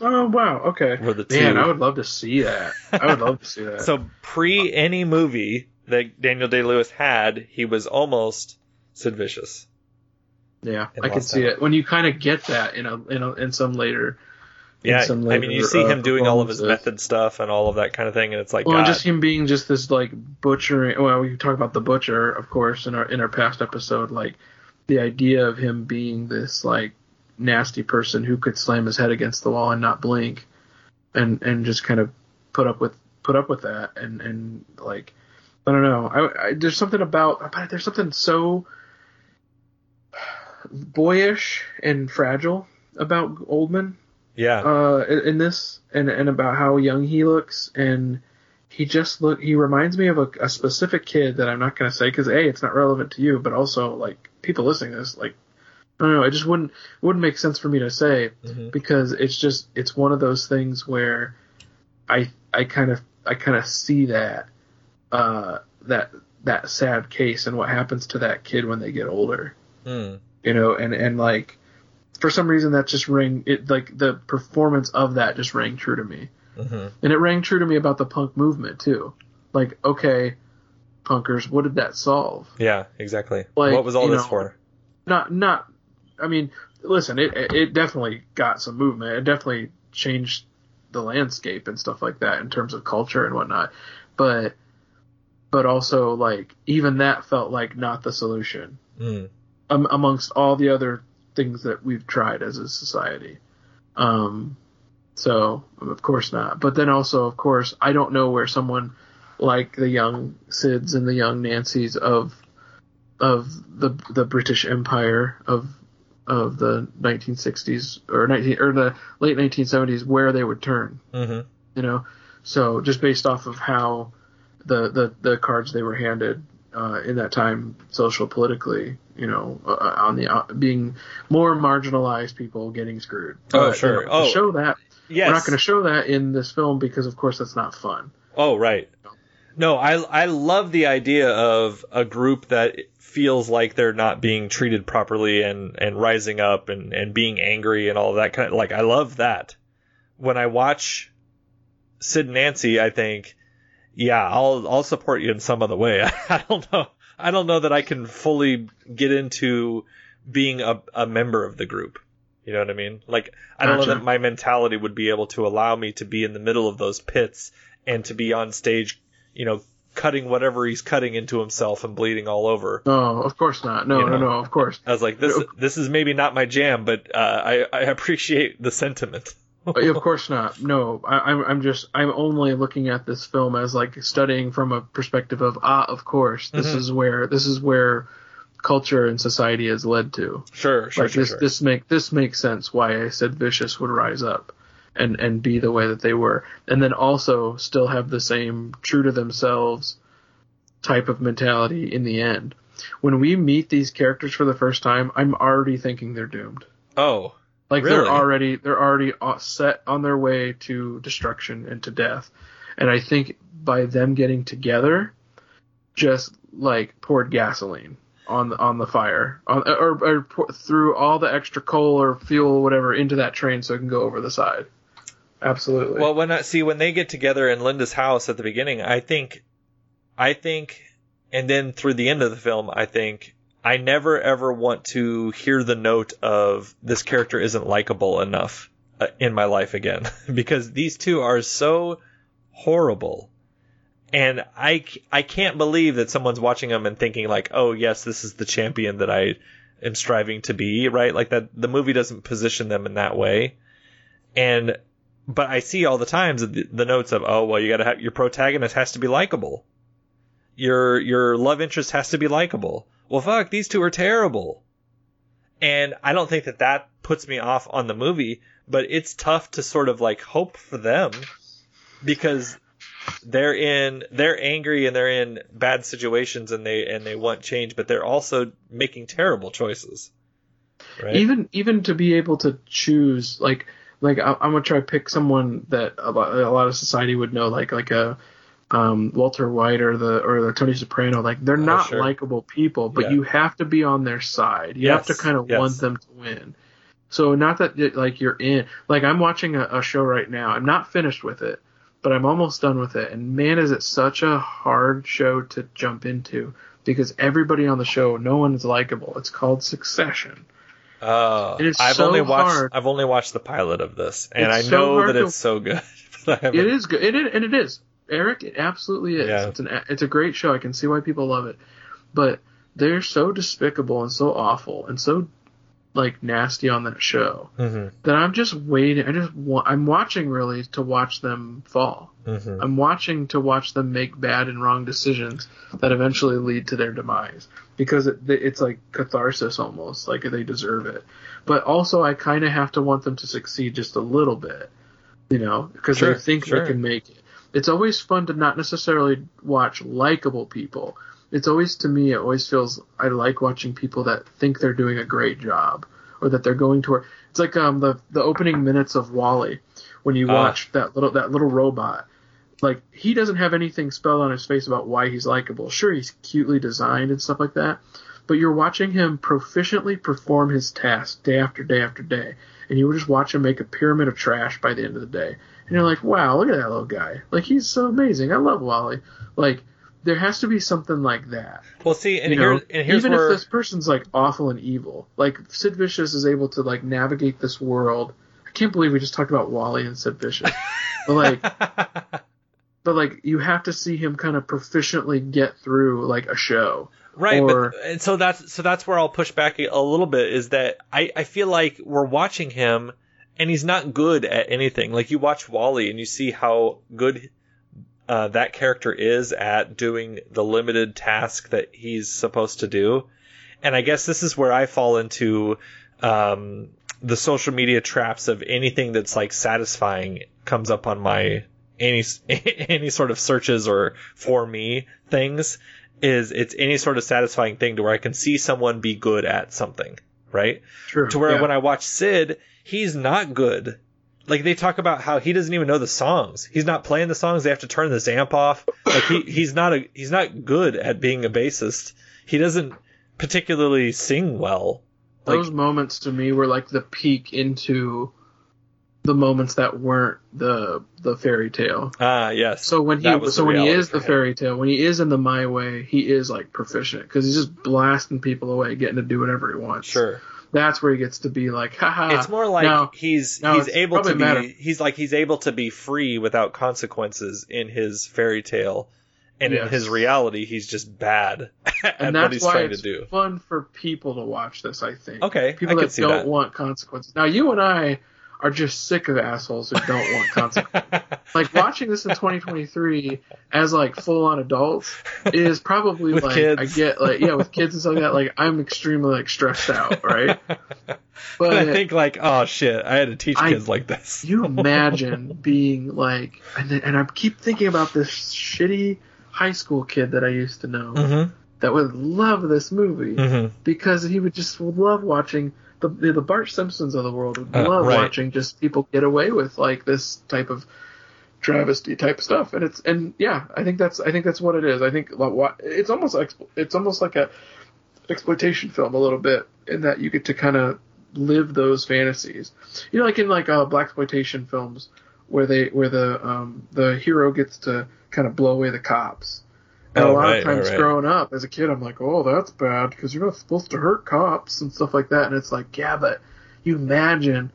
Oh wow, okay. Were the two. Man, I would love to see that. I would love to see that. So pre any movie that Daniel Day Lewis had, he was almost Sid Vicious. yeah, I can see out. it when you kind of get that in a in a in some later. Yeah, some I mean, you see uh, him doing all of his method stuff and all of that kind of thing, and it's like, Well, God, just him being just this like butchering. Well, we talk about the butcher, of course, in our in our past episode. Like the idea of him being this like nasty person who could slam his head against the wall and not blink, and and just kind of put up with put up with that, and and like I don't know. I, I there's something about about there's something so boyish and fragile about Oldman yeah, uh, in, in this, and and about how young he looks, and he just look. He reminds me of a, a specific kid that I'm not gonna say because a it's not relevant to you, but also like people listening to this, like I don't know, it just wouldn't it wouldn't make sense for me to say Mhm. because it's just it's one of those things where I I kind of I kind of see that uh that that sad case and what happens to that kid when they get older Hmm. you know, and and like for some reason that just rang it like the performance of that just rang true to me, Mhm. and it rang true to me about the punk movement too. Like, okay, punkers, what did that solve? yeah, exactly. Like, what was all this know, for? Not not, I mean, listen, it it definitely got some movement. It definitely changed the landscape and stuff like that in terms of culture and whatnot, but but also like even that felt like not the solution Hmm. um, amongst all the other things that we've tried as a society. Um, so of course not. But then also, of course, I don't know where someone like the young Sids and the young Nancys of of the the British Empire of of the 1960s or 19 or the late 1970s where they would turn hmm you know so just based off of how the the, the cards they were handed uh, in that time, social politically, you know, uh, on the uh, being more marginalized people getting screwed. Oh, But, sure. You know, Oh, show that yes. we're not going to show that in this film because, of course, that's not fun. Oh, right. No, I I love the idea of a group that feels like they're not being treated properly and and rising up and and being angry and all that kind of like I love that. When I watch Sid and Nancy, I think, yeah, I'll I'll support you in some other way. I don't know. I don't know that I can fully get into being a, a member of the group. You know what I mean? Like I don't know that my mentality would be able to allow me to be in the middle of those pits and to be on stage, you know, cutting whatever he's cutting into himself and bleeding all over. No, of course not. No, You know. no, no, of course. I was like, this this is maybe not my jam, but uh, I I appreciate the sentiment. Uh, of course not. No, I, I'm I'm just I'm only looking at this film as like studying from a perspective of ah, of course, this Mhm. is where this is where culture and society has led to. Sure, sure, like sure, this sure. this make this makes sense why I said Vicious would rise up and and be the way that they were, and then also still have the same true to themselves type of mentality in the end. When we meet these characters for the first time, I'm already thinking they're doomed. Oh, Like Really? they're already they're already uh, set on their way to destruction and to death, and I think by them getting together, just like poured gasoline on the on the fire, on, or, or pour, threw all the extra coal or fuel or whatever into that train so it can go over the side. Absolutely. Well, when I see when they get together in Linda's house at the beginning, I think, I think, and then through the end of the film, I think I never ever want to hear the note of this character isn't likable enough uh, in my life again because these two are so horrible. And I, I can't believe that someone's watching them and thinking like, oh yes, this is the champion that I am striving to be, right? Like that, the movie doesn't position them in that way. And but I see all the times the, the notes of oh well you got to have your protagonist has to be likable. Your your love interest has to be likable. Well fuck these two are terrible. And I don't think that that puts me off on the movie, but it's tough to sort of like hope for them because they're in they're angry and they're in bad situations and they and they want change, but they're also making terrible choices. Right? even even to be able to choose like like I, I'm gonna try to pick someone that a lot, a lot of society would know like like a um, Walter White or the or the Tony Soprano like they're not Oh, sure. likable people but Yeah. you have to be on their side you have to kind of yes. want them to win so not that it, like you're in like I'm watching a, a show right now I'm not finished with it but I'm almost done with it and man is it such a hard show to jump into because everybody on the show no one is likable it's called Succession Oh, It is I've so only watched hard. I've only watched the pilot of this, and It's I know hard that to- it's so good. but I haven't- It is good, it is, and it is. Eric, it absolutely is. Yeah. It's an it's a great show. I can see why people love it, but they're so despicable and so awful and so like nasty on that show Mhm, that I'm just waiting. I just wa- I'm watching really to watch them fall. mhm. I'm watching to watch them make bad and wrong decisions that eventually lead to their demise because it, it's like catharsis almost, like they deserve it. But also, I kind of have to want them to succeed just a little bit, you know, because Sure, they think sure. they can make it. It's always fun to not necessarily watch likable people. It's always to me, it always feels I like watching people that think they're doing a great job or that they're going to. work. It's like um the the opening minutes of WALL-E when you Ah. watch that little that little robot like he doesn't have anything spelled on his face about why he's likable. Sure, he's cutely designed and stuff like that, but you're watching him proficiently perform his task day after day after day, and you would just watch him make a pyramid of trash by the end of the day, and you're like, wow, look at that little guy. Like he's so amazing. I love WALL-E. Like there has to be something like that. Well, see, and you here know, and here's even where if this person's like awful and evil, like Sid Vicious is able to like navigate this world. I can't believe we just talked about WALL-E and Sid Vicious, but like but like you have to see him kind of proficiently get through like a show. Right, or- but and so that's so that's where I'll push back a, little bit is that I I feel like we're watching him and he's not good at anything. Like you watch WALL-E and you see how good uh, that character is at doing the limited task that he's supposed to do. And I guess this is where I fall into um, the social media traps of anything that's like satisfying comes up on my any any sort of searches or for me things. Is it's any sort of satisfying thing to where I can see someone be good at something, right? True. To where yeah. when I watch Sid, he's not good. Like they talk about how he doesn't even know the songs. He's not playing the songs. They have to turn this amp off. Like he, he's not a he's not good at being a bassist. He doesn't particularly sing well. Like, those moments to me were like the peak into the moments that weren't the the fairy tale. ah yes. So when he so when he is the fairy tale, when he is in the my way, he is like proficient because he's just blasting people away, getting to do whatever he wants. sure. That's where he gets to be like, haha. it's more like now, he's no, he's able to be matter. he's like he's able to be free without consequences in his fairy tale. And in his reality, he's just bad at and what that's he's why trying it's to do. fun for people to watch this. I think. Okay, People I that don't that. want consequences. Now you and I are just sick of assholes who don't want consequences. like watching this in 2023 as like full on adults is probably like kids. I get like yeah with kids and stuff like that like I'm extremely like stressed out right But I think like, oh shit, I had to teach I- kids like this. you imagine being like and, and I keep thinking about this shitty high school kid that I used to know Mm-hmm. that would love this movie Mm-hmm. because he would just love watching the the Bart Simpsons of the world would Uh, love right. watching just people get away with like this type of travesty type stuff. And it's and yeah I think that's I think that's what it is. I think it's almost like it's almost like a exploitation film a little bit in that you get to kind of live those fantasies. You know like in like uh black exploitation films where they where the um the hero gets to kind of blow away the cops and Oh, a lot right, of times right, growing up as a kid, I'm like, oh, that's bad because you're not supposed to hurt cops and stuff like that. And it's like, yeah, but you imagine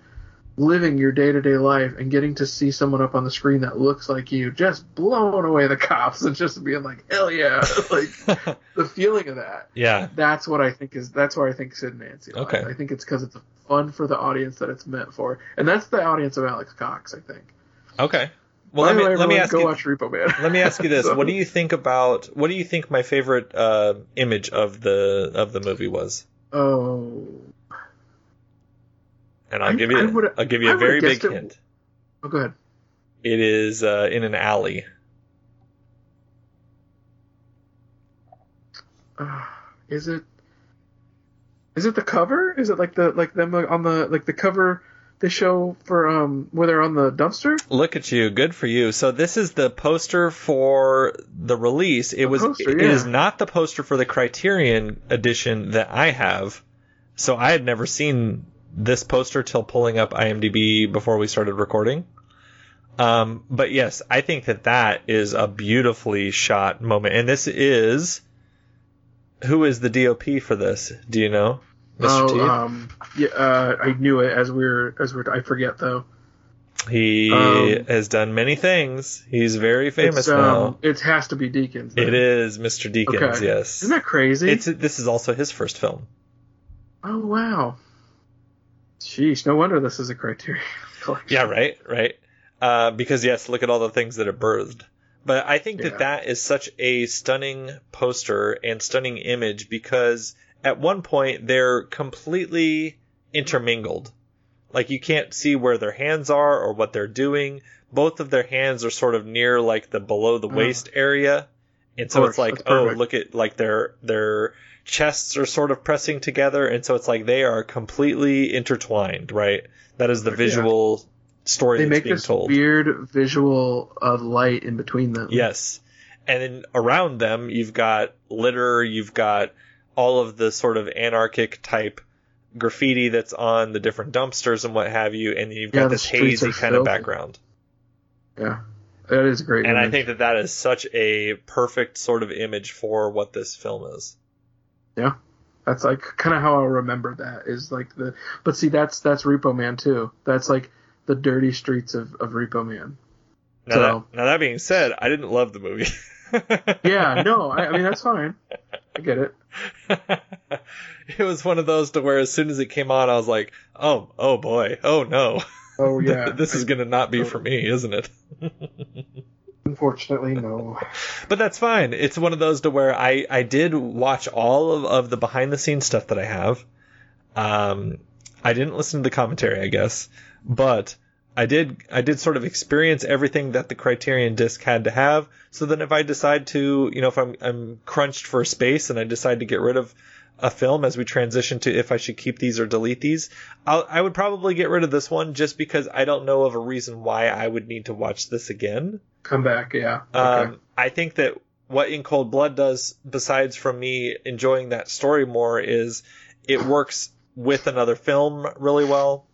living your day to day life and getting to see someone up on the screen that looks like you just blowing away the cops and just being like, hell yeah. like the feeling of that. yeah. That's what I think is, that's why I think Sid and Nancy lies. Okay. I think it's because it's fun for the audience that it's meant for. And that's the audience of Alex Cox, I think. Okay. Well, let me let me ask go you. watch Repo Man. Let me ask you this: So- What do you think about? What do you think my favorite uh, image of the of the movie was? Oh. And I'll I- give you I'll give you I a very big it- hint. Oh, go ahead. It is uh, in an alley. Uh, is it? Is it the cover? Is it like the like them on the like the cover they show for um where they're on the dumpster? Look at you, good for you. So this is the poster for the release. It was poster, yeah. is not the poster for the Criterion edition that I have. So I had never seen this poster till pulling up IMDb before we started recording. Um, but yes, I think that that is a beautifully shot moment, and this is who is the DOP for this? Do you know, Mr. T? Oh, um, yeah, uh, I knew it as we were as we are I forget though. he um, has done many things. He's very famous it's, um, now. It has to be Deakins. then. It is Mr. Deakins, Okay. yes. Isn't that crazy? It's this is also his first film. oh wow. Sheesh, no wonder this is a Criterion collection. Yeah, right, right. Uh, because yes, look at all the things that it birthed. But I think that that is such a stunning poster and stunning image because at one point they're completely intermingled. Like you can't see where their hands are or what they're doing. Both of their hands are sort of near like the below the Mm. waist area. And so it's like, that's oh, perfect. look at like their their chests are sort of pressing together and so it's like they are completely intertwined, right? That is the Yeah. visual story They that's make being this told. weird visual of light in between them. Yes. And then around them, you've got litter, you've got all of the sort of anarchic type graffiti that's on the different dumpsters and what have you, and you've got Yeah, this hazy kind of background. Yeah. That is a great. And I think that that is such a perfect sort of image for what this film is. Yeah, that's like kind of how I remember that is like the. But see, that's that's Repo Man too. That's like the dirty streets of of Repo Man. Now, So- that, now that being said, I didn't love the movie. Yeah, no, I, I mean that's fine. I get it. it was one of those to where as soon as it came on, I was like, oh, oh boy, oh no. Oh yeah, this is going to not be for me, isn't it? unfortunately no. But that's fine. It's one of those to where I, I did watch all of, of the behind the scenes stuff that I have. Um, I didn't listen to the commentary, I guess, but I did I did sort of experience everything that the Criterion disc had to have. So then if I decide to, you know, if I'm I'm crunched for space and I decide to get rid of a film as we transition to if I should keep these or delete these, I'll, I would probably get rid of this one just because I don't know of a reason why I would need to watch this again. Come back, yeah. Um, I think that what In Cold Blood does, besides from me enjoying that story more, is it works with another film really well,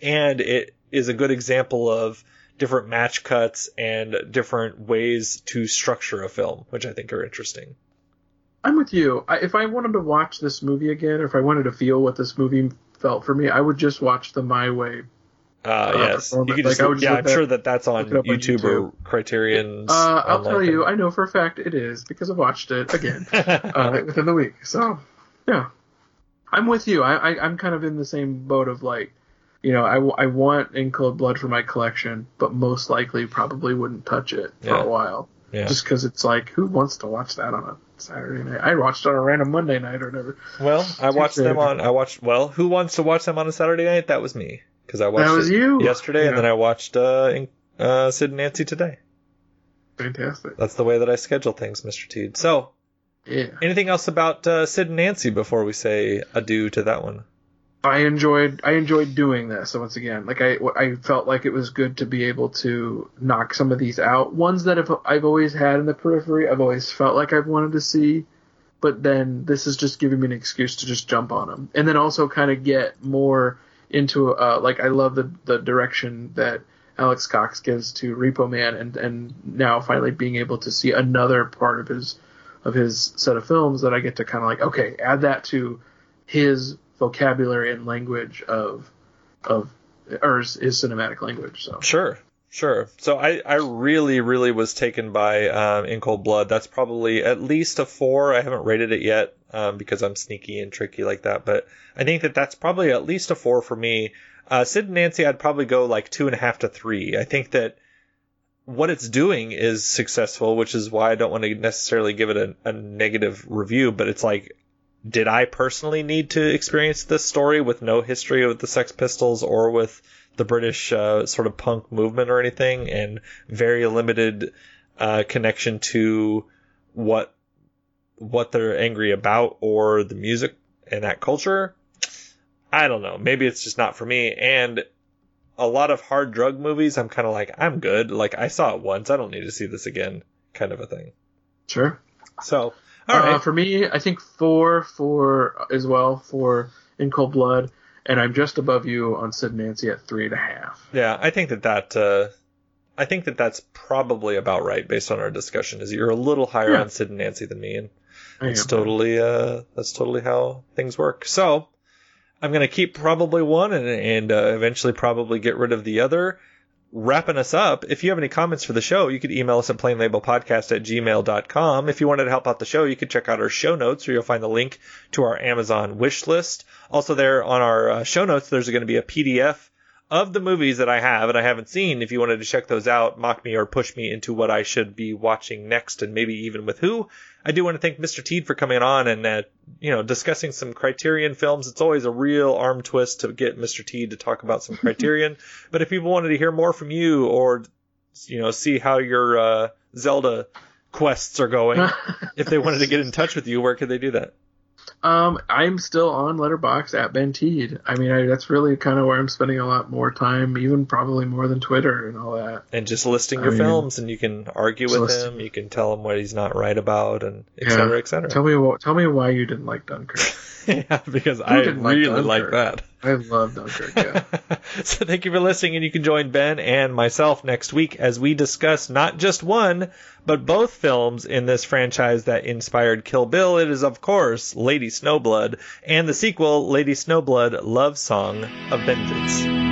and it is a good example of different match cuts and different ways to structure a film, which I think are interesting. I'm with you. I, if I wanted to watch this movie again, or if I wanted to feel what this movie felt for me, I would just watch the My Way. Uh, yes, you could just, like, yeah, I'm that, sure that that's on YouTube, on YouTube, or Criterion's. Uh, I'll tell you, I know for a fact it is because I watched it again uh, within the week. So, yeah, I'm with you. I, I I'm kind of in the same boat of like, you know, I, I want In Cold Blood for my collection, but most likely probably wouldn't touch it for yeah. a while. Yeah. Just because it's like, who wants to watch that on a Saturday night? I watched it on a random Monday night or whatever. Well, I watched them on. I watched. Well, who wants to watch them on a Saturday night? That was me because I watched. That was you yesterday, yeah. and then I watched uh, in, uh, Sid and Nancy today. Fantastic. That's the way that I schedule things, Mr. Teed. So, yeah. Anything else about uh, Sid and Nancy before we say adieu to that one? I enjoyed I enjoyed doing this once again. Like I I felt like it was good to be able to knock some of these out. Ones that have, I've always had in the periphery, I've always felt like I've wanted to see, but then this is just giving me an excuse to just jump on them, and then also kind of get more into uh like I love the the direction that Alex Cox gives to Repo Man, and and now finally being able to see another part of his of his set of films that I get to kind of like okay add that to his vocabulary and language of of or his cinematic language. So sure, sure. So I I really really was taken by um, In Cold Blood. That's probably at least a four. I haven't rated it yet um, because I'm sneaky and tricky like that. But I think that that's probably at least a four for me. Uh, Sid and Nancy, I'd probably go like two and a half to three. I think that what it's doing is successful, which is why I don't want to necessarily give it a, a negative review. But it's like did I personally need to experience this story with no history with the Sex Pistols or with the British uh, sort of punk movement or anything, and very limited uh, connection to what what they're angry about or the music and that culture? I don't know. Maybe it's just not for me. And a lot of hard drug movies, I'm kind of like, I'm good. Like I saw it once. I don't need to see this again, kind of a thing. Sure. So all right. Uh, for me, I think four for as well for In Cold Blood, and I'm just above you on Sid and Nancy at three and a half. Yeah, I think that that uh, I think that that's probably about right based on our discussion. Is you're a little higher yeah. on Sid and Nancy than me, and it's totally uh, that's totally how things work. So I'm gonna keep probably one and and uh, eventually probably get rid of the other wrapping us up, if you have any comments for the show, you could email us at plainlabelpodcast at gmail.com. If you wanted to help out the show, you could check out our show notes where you'll find the link to our Amazon wish list. Also there on our uh, show notes, there's going to be a PDF of the movies that I have and I haven't seen. If you wanted to check those out, mock me or push me into what I should be watching next and maybe even with who, I do want to thank Mr. Teed for coming on and uh, you know discussing some Criterion films. It's always a real arm twist to get Mr. Teed to talk about some Criterion. but if people wanted to hear more from you or you know see how your uh, Zelda quests are going, if they wanted to get in touch with you, where could they do that? Um, I'm still on Letterboxd at Ben Teed. I mean, I, that's really kind of where I'm spending a lot more time, even probably more than Twitter and all that. And just listing your I films, mean, and you can argue with list- him. You can tell him what he's not right about, and et yeah. cetera, et cetera. Tell me. Tell me why you didn't like Dunkirk. yeah, because Who I really like, like that. I love Dunkirk. Yeah. so thank you for listening, and you can join Ben and myself next week as we discuss not just one but both films in this franchise that inspired Kill Bill. It is, of course, Lady Snowblood and the sequel, Lady Snowblood Love Song of Vengeance.